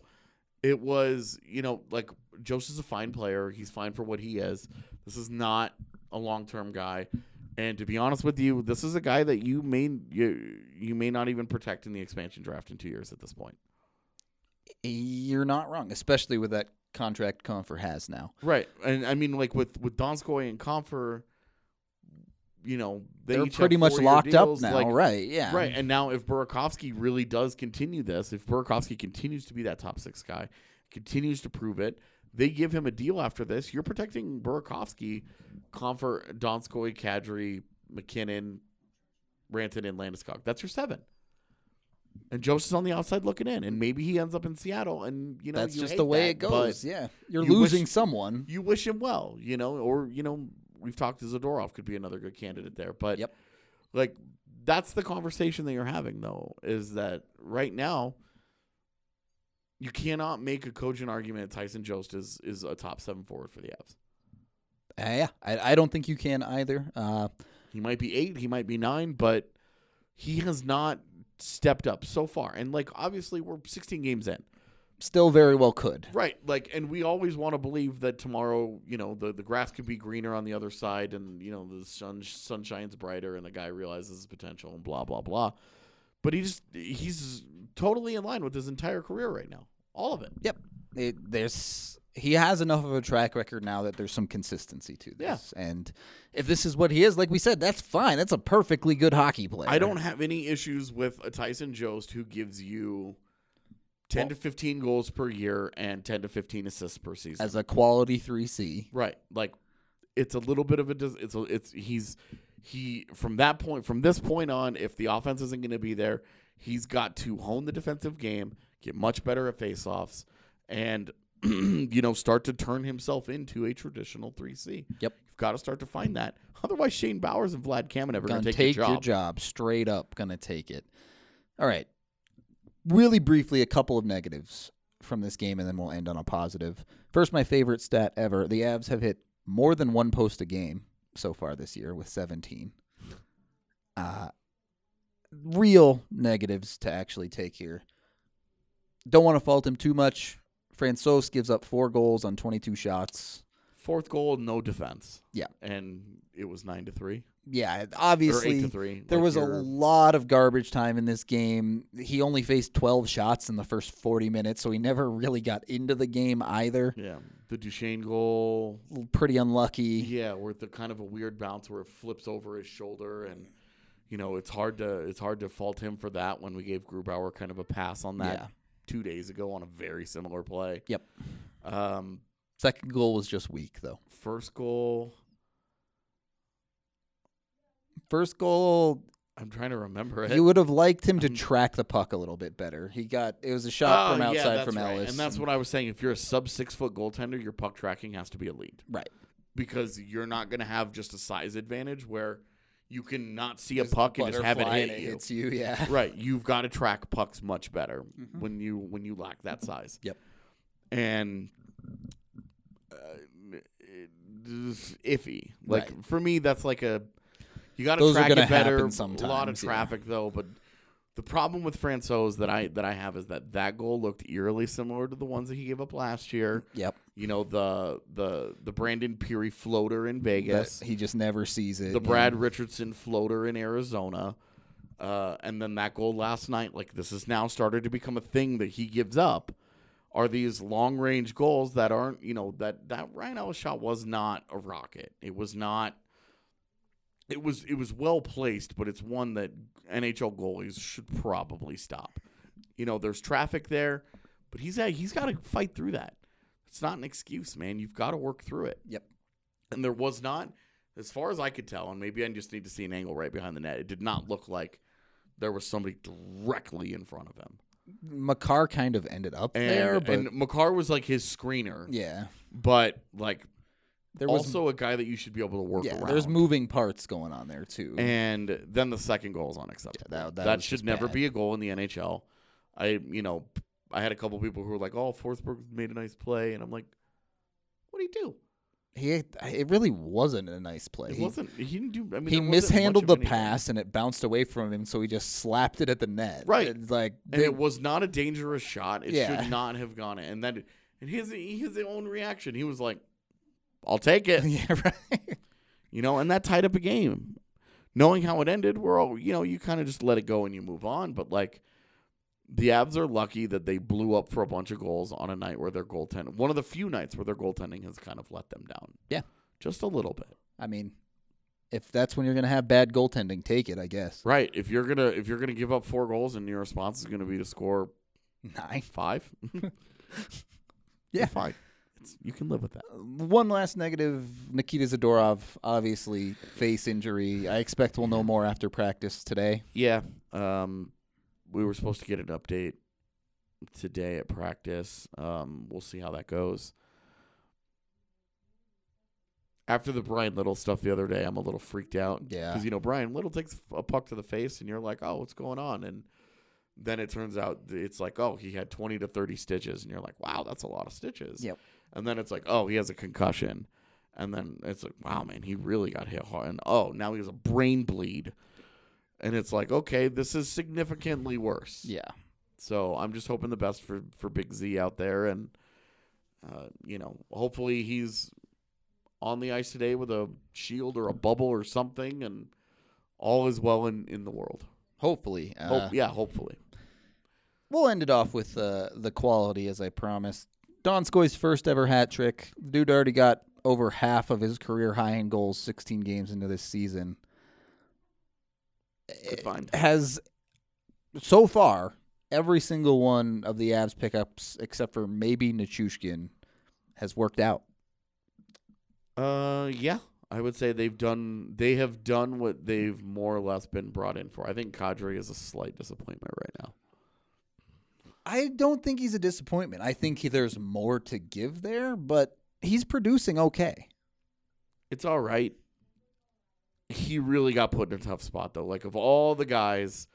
Speaker 3: it was, you know, like Jost is a fine player. He's fine for what he is. This is not a long term guy. And to be honest with you, this is a guy that you may you, you may not even protect in the expansion draft in two years at this point.
Speaker 1: You're not wrong, especially with that contract Compher has now.
Speaker 3: Right, and I mean, like with with Donskoy and Compher, you know, they
Speaker 1: are pretty much locked
Speaker 3: deals,
Speaker 1: up now,
Speaker 3: like-
Speaker 1: right? Yeah,
Speaker 3: Right, and now if Burakovsky really does continue this, if Burakovsky continues to be that top six guy, continues to prove it, they give him a deal after this. You're protecting Burakovsky, Compher, Donskoy, Kadri, MacKinnon, Rantanen, and Landeskog. That's your seven. And Joseph's on the outside looking in, and maybe he ends up in Seattle, and you know
Speaker 1: That's
Speaker 3: you
Speaker 1: just the way
Speaker 3: that,
Speaker 1: it goes. Yeah, you're
Speaker 3: you wish-
Speaker 1: losing someone.
Speaker 3: you wish him well, you know, or you know, we've talked to Zadorov could be another good candidate there, but
Speaker 1: Yep.
Speaker 3: like that's the conversation that you're having though, is that right now you cannot make a cogent argument that Tyson Jost is is a top seven forward for the Avs.
Speaker 1: Uh, yeah, I, I don't think you can either. Uh,
Speaker 3: He might be eight, he might be nine, but he has not stepped up so far. And like obviously we're 16 games in.
Speaker 1: still very well could.
Speaker 3: Right. Like, and we always want to believe that tomorrow, you know, the, the grass could be greener on the other side and, you know, the sun, sun shines brighter and the guy realizes his potential and blah, blah, blah. But he just, he's totally in line with his entire career right now. All of it.
Speaker 1: Yep. It, there's he has enough of a track record now that there's some consistency to this.
Speaker 3: Yeah.
Speaker 1: this. And if this is what he is, like we said, that's fine. That's a perfectly good hockey player.
Speaker 3: I don't have any issues with a Tyson Jost who gives you 10 to 15 goals per year and 10 to 15 assists per season.
Speaker 1: as a quality three C.
Speaker 3: Right. Like it's a little bit of a dis- it's a, it's he's he from that point from this point on if the offense isn't going to be there, he's got to hone the defensive game, get much better at faceoffs and you know start to turn himself into a traditional 3C.
Speaker 1: Yep.
Speaker 3: You've got to start to find that. Otherwise, Shane Bowers and Vlad Kamenev are
Speaker 1: Gonna
Speaker 3: going to take,
Speaker 1: take
Speaker 3: your job.
Speaker 1: your job straight up. Gonna take it. All right. Really briefly, a couple of negatives from this game, and then we'll end on a positive. First, my favorite stat ever: the Avs have hit more than one post a game so far this year with 17. Uh, real negatives to actually take here. Don't want to fault him too much. Francouz gives up four goals on 22 shots.
Speaker 3: Fourth goal, no defense.
Speaker 1: Yeah.
Speaker 3: and it was nine to three
Speaker 1: Yeah, obviously
Speaker 3: three.
Speaker 1: There
Speaker 3: Like,
Speaker 1: was a lot of garbage time in this game. He only faced 12 shots in the first 40 minutes, so he never really got into the game either.
Speaker 3: yeah the Duchene goal.
Speaker 1: Pretty unlucky.
Speaker 3: Yeah, where the kind of a weird bounce where it flips over his shoulder, and you know it's hard to it's hard to fault him for that when we gave Grubauer kind of a pass on that
Speaker 1: Yeah.
Speaker 3: Two days ago on a very similar play.
Speaker 1: Yep.
Speaker 3: Um,
Speaker 1: Second goal was just weak, though.
Speaker 3: first goal,
Speaker 1: First goal,
Speaker 3: I'm trying to remember it.
Speaker 1: you would have liked him to
Speaker 3: I'm-
Speaker 1: track the puck a little bit better. He got it was a shot
Speaker 3: Oh,
Speaker 1: from outside
Speaker 3: that's
Speaker 1: from
Speaker 3: right.
Speaker 1: Ellis,
Speaker 3: and that's what I was saying. If you're a sub six foot goaltender, your puck tracking has to be elite
Speaker 1: right.
Speaker 3: because you're not going to have just a size advantage where you can not see a
Speaker 1: Just
Speaker 3: puck and just have it hit you.
Speaker 1: hits you. Yeah,
Speaker 3: right you've got to track pucks much better
Speaker 1: Mhm.
Speaker 3: when you when you lack that size
Speaker 1: Yep.
Speaker 3: and uh, it's iffy like
Speaker 1: Right.
Speaker 3: for me that's like a you got to track it better
Speaker 1: happen
Speaker 3: a lot of
Speaker 1: sometimes, yeah.
Speaker 3: traffic though but the problem with Francouz that I that I have is that that goal looked eerily similar to the ones that he gave up last year.
Speaker 1: Yep.
Speaker 3: You know the the the Brandon Pirri floater in Vegas
Speaker 1: he just never sees it.
Speaker 3: the Brad
Speaker 1: and-
Speaker 3: Richardson floater in Arizona, uh, and then that goal last night. Like this has now started to become a thing that he gives up. Are these long range goals that aren't you know that that Ryan Ellis shot was not a rocket. It was not. It was it was well placed, but it's one that NHL goalies should probably stop. You know, there's traffic there, but he's he's got to fight through that. It's not an excuse, man. You've got to work through it.
Speaker 1: Yep.
Speaker 3: And there was not, as far as I could tell, and maybe I just need to see an angle right behind the net. It did not look like there was somebody directly in front of him.
Speaker 1: Makar kind of ended up
Speaker 3: And,
Speaker 1: there, but
Speaker 3: and Makar was like his screener,
Speaker 1: yeah,
Speaker 3: but like
Speaker 1: there was
Speaker 3: also a guy that you should be able to work
Speaker 1: yeah,
Speaker 3: around.
Speaker 1: there's moving parts going on there too.
Speaker 3: And then the second goal is unacceptable.
Speaker 1: Yeah, that- that
Speaker 3: that should never
Speaker 1: bad.
Speaker 3: be a goal in the NHL. I, you know, I had a couple people who were like, "Oh, Forsberg made a nice play," and I'm like, "What did he do?
Speaker 1: he it really wasn't a nice play.
Speaker 3: It
Speaker 1: He-
Speaker 3: wasn't. He didn't do. I mean,
Speaker 1: he
Speaker 3: there wasn't much
Speaker 1: mishandled the pass and it bounced away from him, so he just slapped it at the net.
Speaker 3: Right.
Speaker 1: It's like
Speaker 3: and
Speaker 1: they-
Speaker 3: it was not a dangerous shot. It
Speaker 1: Yeah.
Speaker 3: should not have gone in. And then, and his his own reaction, he was like, "I'll take it,"
Speaker 1: yeah, right.
Speaker 3: you know, and that tied up a game. Knowing how it ended, we're all, you know, you kind of just let it go and you move on. But like, the Avs are lucky that they blew up for a bunch of goals on a night where their goaltending, one of the few nights where their goaltending has kind of let them down.
Speaker 1: Yeah.
Speaker 3: just a little bit.
Speaker 1: I mean, if that's when you're gonna have bad goaltending, take it. I guess
Speaker 3: Right. If you're gonna if you're gonna give up four goals and your response is gonna be to score
Speaker 1: nine.
Speaker 3: five,
Speaker 1: Yeah.
Speaker 3: fine. It's, you can live with that.
Speaker 1: One last negative: Nikita Zadorov, obviously face injury. I expect we'll know more after practice today.
Speaker 3: Yeah. Um, we were supposed to get an update today at practice. Um, we'll see how that goes. After the Bryan Little stuff the other day, I'm a little freaked out.
Speaker 1: Yeah.
Speaker 3: Because, you know, Bryan Little takes a puck to the face, and you're like, oh, what's going on? And then it turns out it's like, oh, he had 20 to 30 stitches. And you're like, wow, that's a lot of stitches.
Speaker 1: Yep.
Speaker 3: And then it's like, oh, he has a concussion. And then it's like, wow, man, he really got hit hard. And oh, now he has a brain bleed. And it's like, okay, this is significantly worse.
Speaker 1: Yeah.
Speaker 3: So I'm just hoping the best for, for Big Z out there. And, uh, you know, hopefully he's on the ice today with a shield or a bubble or something. And all is well in, in the world.
Speaker 1: Hopefully, uh,
Speaker 3: Hope, yeah, hopefully.
Speaker 1: we'll end it off with uh, the quality as I promised. Donskoy's first ever hat trick. The dude already got over half of his career high in goals 16 games into this season.
Speaker 3: Good find.
Speaker 1: Has so far every single one of the Avs pickups except for maybe Nichushkin has worked out.
Speaker 3: Uh, yeah, I would say they've done. They have done what they've more or less been brought in for. I think Kadri is a slight disappointment right now.
Speaker 1: I don't think he's a disappointment. I think he, there's more to give there, but he's producing okay.
Speaker 3: It's all right. He really got put in a tough spot though. Like of all the guys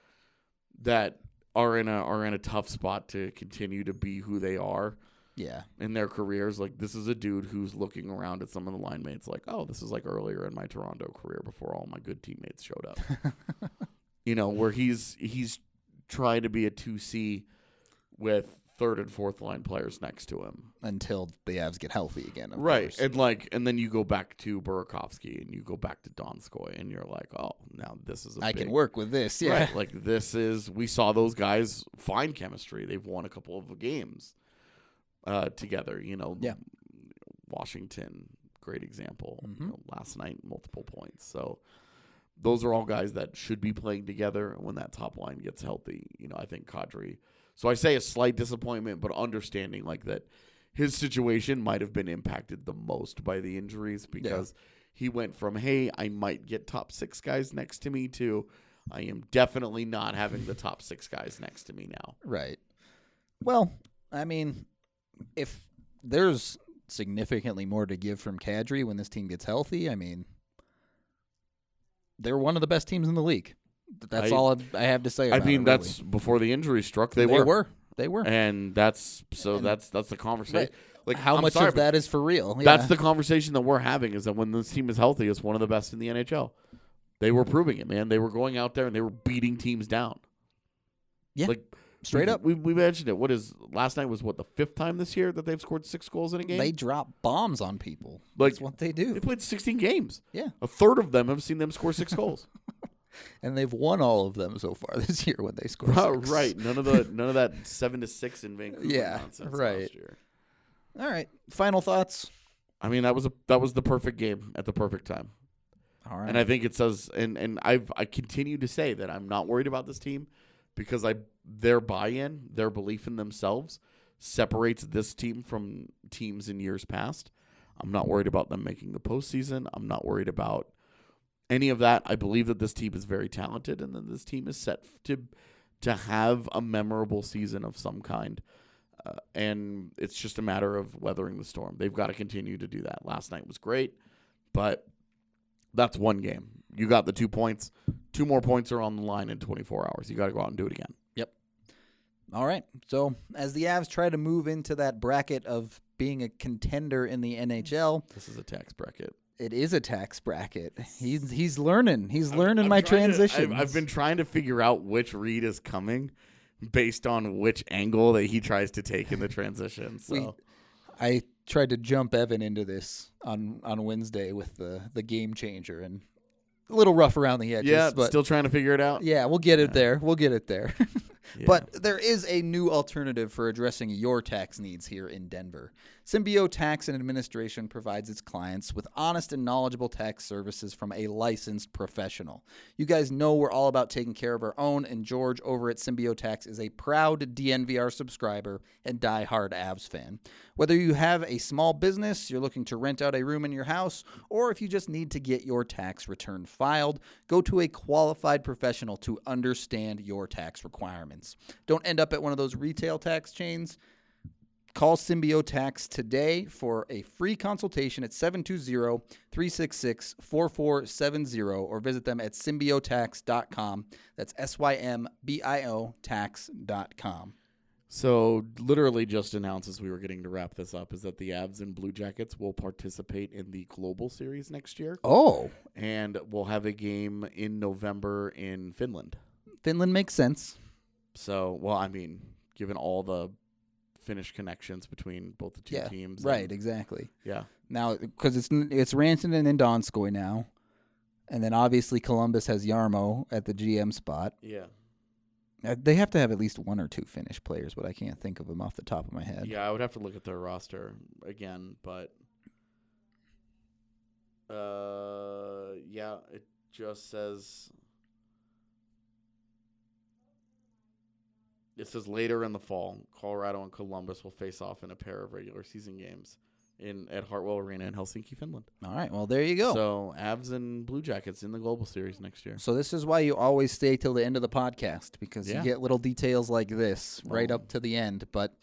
Speaker 3: that are in a are in a tough spot to continue to be who they are
Speaker 1: Yeah.
Speaker 3: in their careers, like this is a dude who's looking around at some of the line mates like, "Oh, this is like earlier in my Toronto career before all my good teammates showed up." you know, where he's he's trying to be a 2C with third and fourth line players next to him.
Speaker 1: Until the Avs get healthy again.
Speaker 3: right
Speaker 1: course.
Speaker 3: and like and then you go back to Burakovsky and you go back to Donskoy and you're like oh now this is a
Speaker 1: I
Speaker 3: big,
Speaker 1: can work with this. Yeah.
Speaker 3: right like this is we saw those guys find chemistry they've won a couple of games uh together you know
Speaker 1: Yeah.
Speaker 3: Washington great example
Speaker 1: Mhm.
Speaker 3: you know, last night multiple points so those are all guys that should be playing together when that top line gets healthy you know I think Kadri so I say a slight disappointment but understanding like that his situation might have been impacted the most by the injuries because he went from hey I might get top six guys next to me to I am definitely not having the top six guys next to me now.
Speaker 1: Right. Well, I mean, if there's significantly more to give from Kadri when this team gets healthy, I mean, they're one of the best teams in the league. That's
Speaker 3: I-
Speaker 1: all I have to say.
Speaker 3: I mean
Speaker 1: it,
Speaker 3: that's before the injury struck they,
Speaker 1: they
Speaker 3: were.
Speaker 1: were they were.
Speaker 3: and that's so
Speaker 1: And-
Speaker 3: that's that's the conversation. Like
Speaker 1: How
Speaker 3: I'm
Speaker 1: much
Speaker 3: sorry,
Speaker 1: of that is for real?
Speaker 3: That's
Speaker 1: Yeah.
Speaker 3: the conversation that we're having is that when this team is healthy, it's one of the best in the NHL. They were proving it, man. They were going out there and they were beating teams down.
Speaker 1: Yeah.
Speaker 3: like
Speaker 1: straight
Speaker 3: we,
Speaker 1: up.
Speaker 3: We, we mentioned it. What is last night was what the fifth time this year that they've scored six goals in a game.
Speaker 1: They drop bombs on people.
Speaker 3: Like-
Speaker 1: That's what they do.
Speaker 3: They played 16 games.
Speaker 1: Yeah.
Speaker 3: A third of them have seen them score six goals.
Speaker 1: And they've won all of them so far this year when they score.
Speaker 3: Oh,
Speaker 1: six.
Speaker 3: right. None of the none of that seven to six in Vancouver
Speaker 1: Yeah,
Speaker 3: nonsense
Speaker 1: right.
Speaker 3: last year.
Speaker 1: All right. Final thoughts.
Speaker 3: I mean, that was a that was the perfect game at the perfect time.
Speaker 1: All right.
Speaker 3: And I think it says and and I've I continue to say that I'm not worried about this team because I their buy-in, their belief in themselves separates this team from teams in years past. I'm not worried about them making the postseason. I'm not worried about any of that. I believe that this team is very talented and that this team is set to to have a memorable season of some kind. Uh, and it's just a matter of weathering the storm. They've got to continue to do that. Last night was great, but that's one game. You got the two points. Two more points are on the line in 24 hours. You got to go out and do it again. Yep.
Speaker 1: All right. So as the Avs try to move into that bracket of being a contender in the NHL,
Speaker 3: This is a tax bracket.
Speaker 1: It is a tax bracket. He's he's learning. He's learning
Speaker 3: I'm
Speaker 1: my
Speaker 3: trying to-
Speaker 1: transition.
Speaker 3: I've, I've been trying to figure out which read is coming based on which angle that he tries to take in the transition. So
Speaker 1: We- I tried to jump Evan into this on on Wednesday with the the game changer and a little rough around the edges.
Speaker 3: yeah,
Speaker 1: but
Speaker 3: still trying to figure it out.
Speaker 1: yeah, we'll get it there. We'll get it there. But there is a new alternative for addressing your tax needs here in Denver. Symbio Tax and Administration provides its clients with honest and knowledgeable tax services from a licensed professional. You guys know we're all about taking care of our own, and George over at Symbio Tax is a proud DNVR subscriber and die-hard Avs fan. Whether you have a small business, you're looking to rent out a room in your house, or if you just need to get your tax return filed, go to a qualified professional to understand your tax requirements. Don't end up at one of those retail tax chains. Call Symbio Tax today for a free consultation at 720 366 4470 or visit them at symbiotax.com. That's S Y M B I O tax.com.
Speaker 3: So, literally, just announced as we were getting to wrap this up is that the Avs and Blue Jackets will participate in the Global Series next year,
Speaker 1: Oh,
Speaker 3: and we'll have a game in November in Finland.
Speaker 1: Finland makes sense.
Speaker 3: So, well, I mean, given all the Finnish connections between both the two
Speaker 1: Yeah,
Speaker 3: teams,
Speaker 1: Right,
Speaker 3: and-
Speaker 1: exactly.
Speaker 3: yeah,
Speaker 1: Now, because it's it's Rantanen and Donskoy now, and then obviously Columbus has Jarmo at the GM spot.
Speaker 3: yeah,
Speaker 1: Uh, They have to have at least one or two Finnish players, but I can't think of them off the top of my head.
Speaker 3: yeah. I would have to look at their roster again, but uh, yeah, it just says. It says later in the fall, Colorado and Columbus will face off in a pair of regular season games. in at Hartwall Arena in Helsinki, Finland.
Speaker 1: All right. Well, there you go. So,
Speaker 3: Avs and Blue Jackets in the Global Series next year.
Speaker 1: So this is why you always stay till the end of the podcast because
Speaker 3: Yeah.
Speaker 1: you get little details like this right
Speaker 3: Oh.
Speaker 1: up to the end. But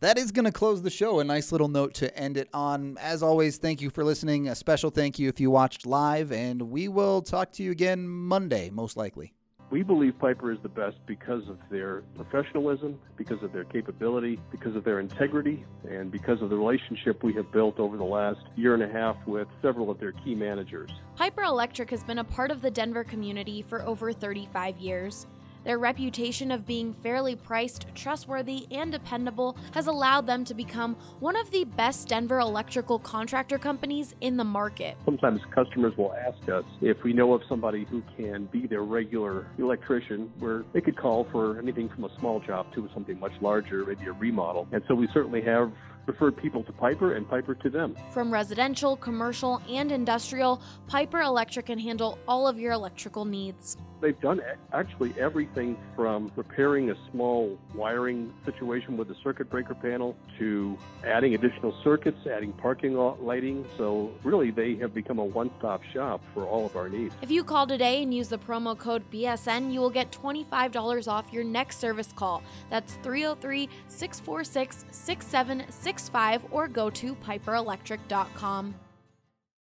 Speaker 1: that is going to close the show. A nice little note to end it on. As always, thank you for listening. A special thank you if you watched live, and we will talk to you again Monday, most likely.
Speaker 4: We believe Piper is the best because of their professionalism, because of their capability, because of their integrity, and because of the relationship we have built over the last year and a half with several of their key managers.
Speaker 5: Piper Electric has been a part of the Denver community for over 35 years. Their reputation of being fairly priced, trustworthy, and dependable has allowed them to become one of the best Denver electrical contractor companies in the market.
Speaker 4: Sometimes customers will ask us if we know of somebody who can be their regular electrician, where they could call for anything from a small job to something much larger, maybe a remodel. And so we certainly have referred people to Piper and Piper to them.
Speaker 5: From residential, commercial, and industrial, Piper Electric can handle all of your electrical needs.
Speaker 4: They've done actually everything from repairing a small wiring situation with a circuit breaker panel to adding additional circuits, adding parking lot lighting. So really, they have become a one-stop shop for all of our needs.
Speaker 5: If you call today and use the promo code BSN, you will get $25 off your next service call. That's 303 646 6765 or go to piperelectric.com.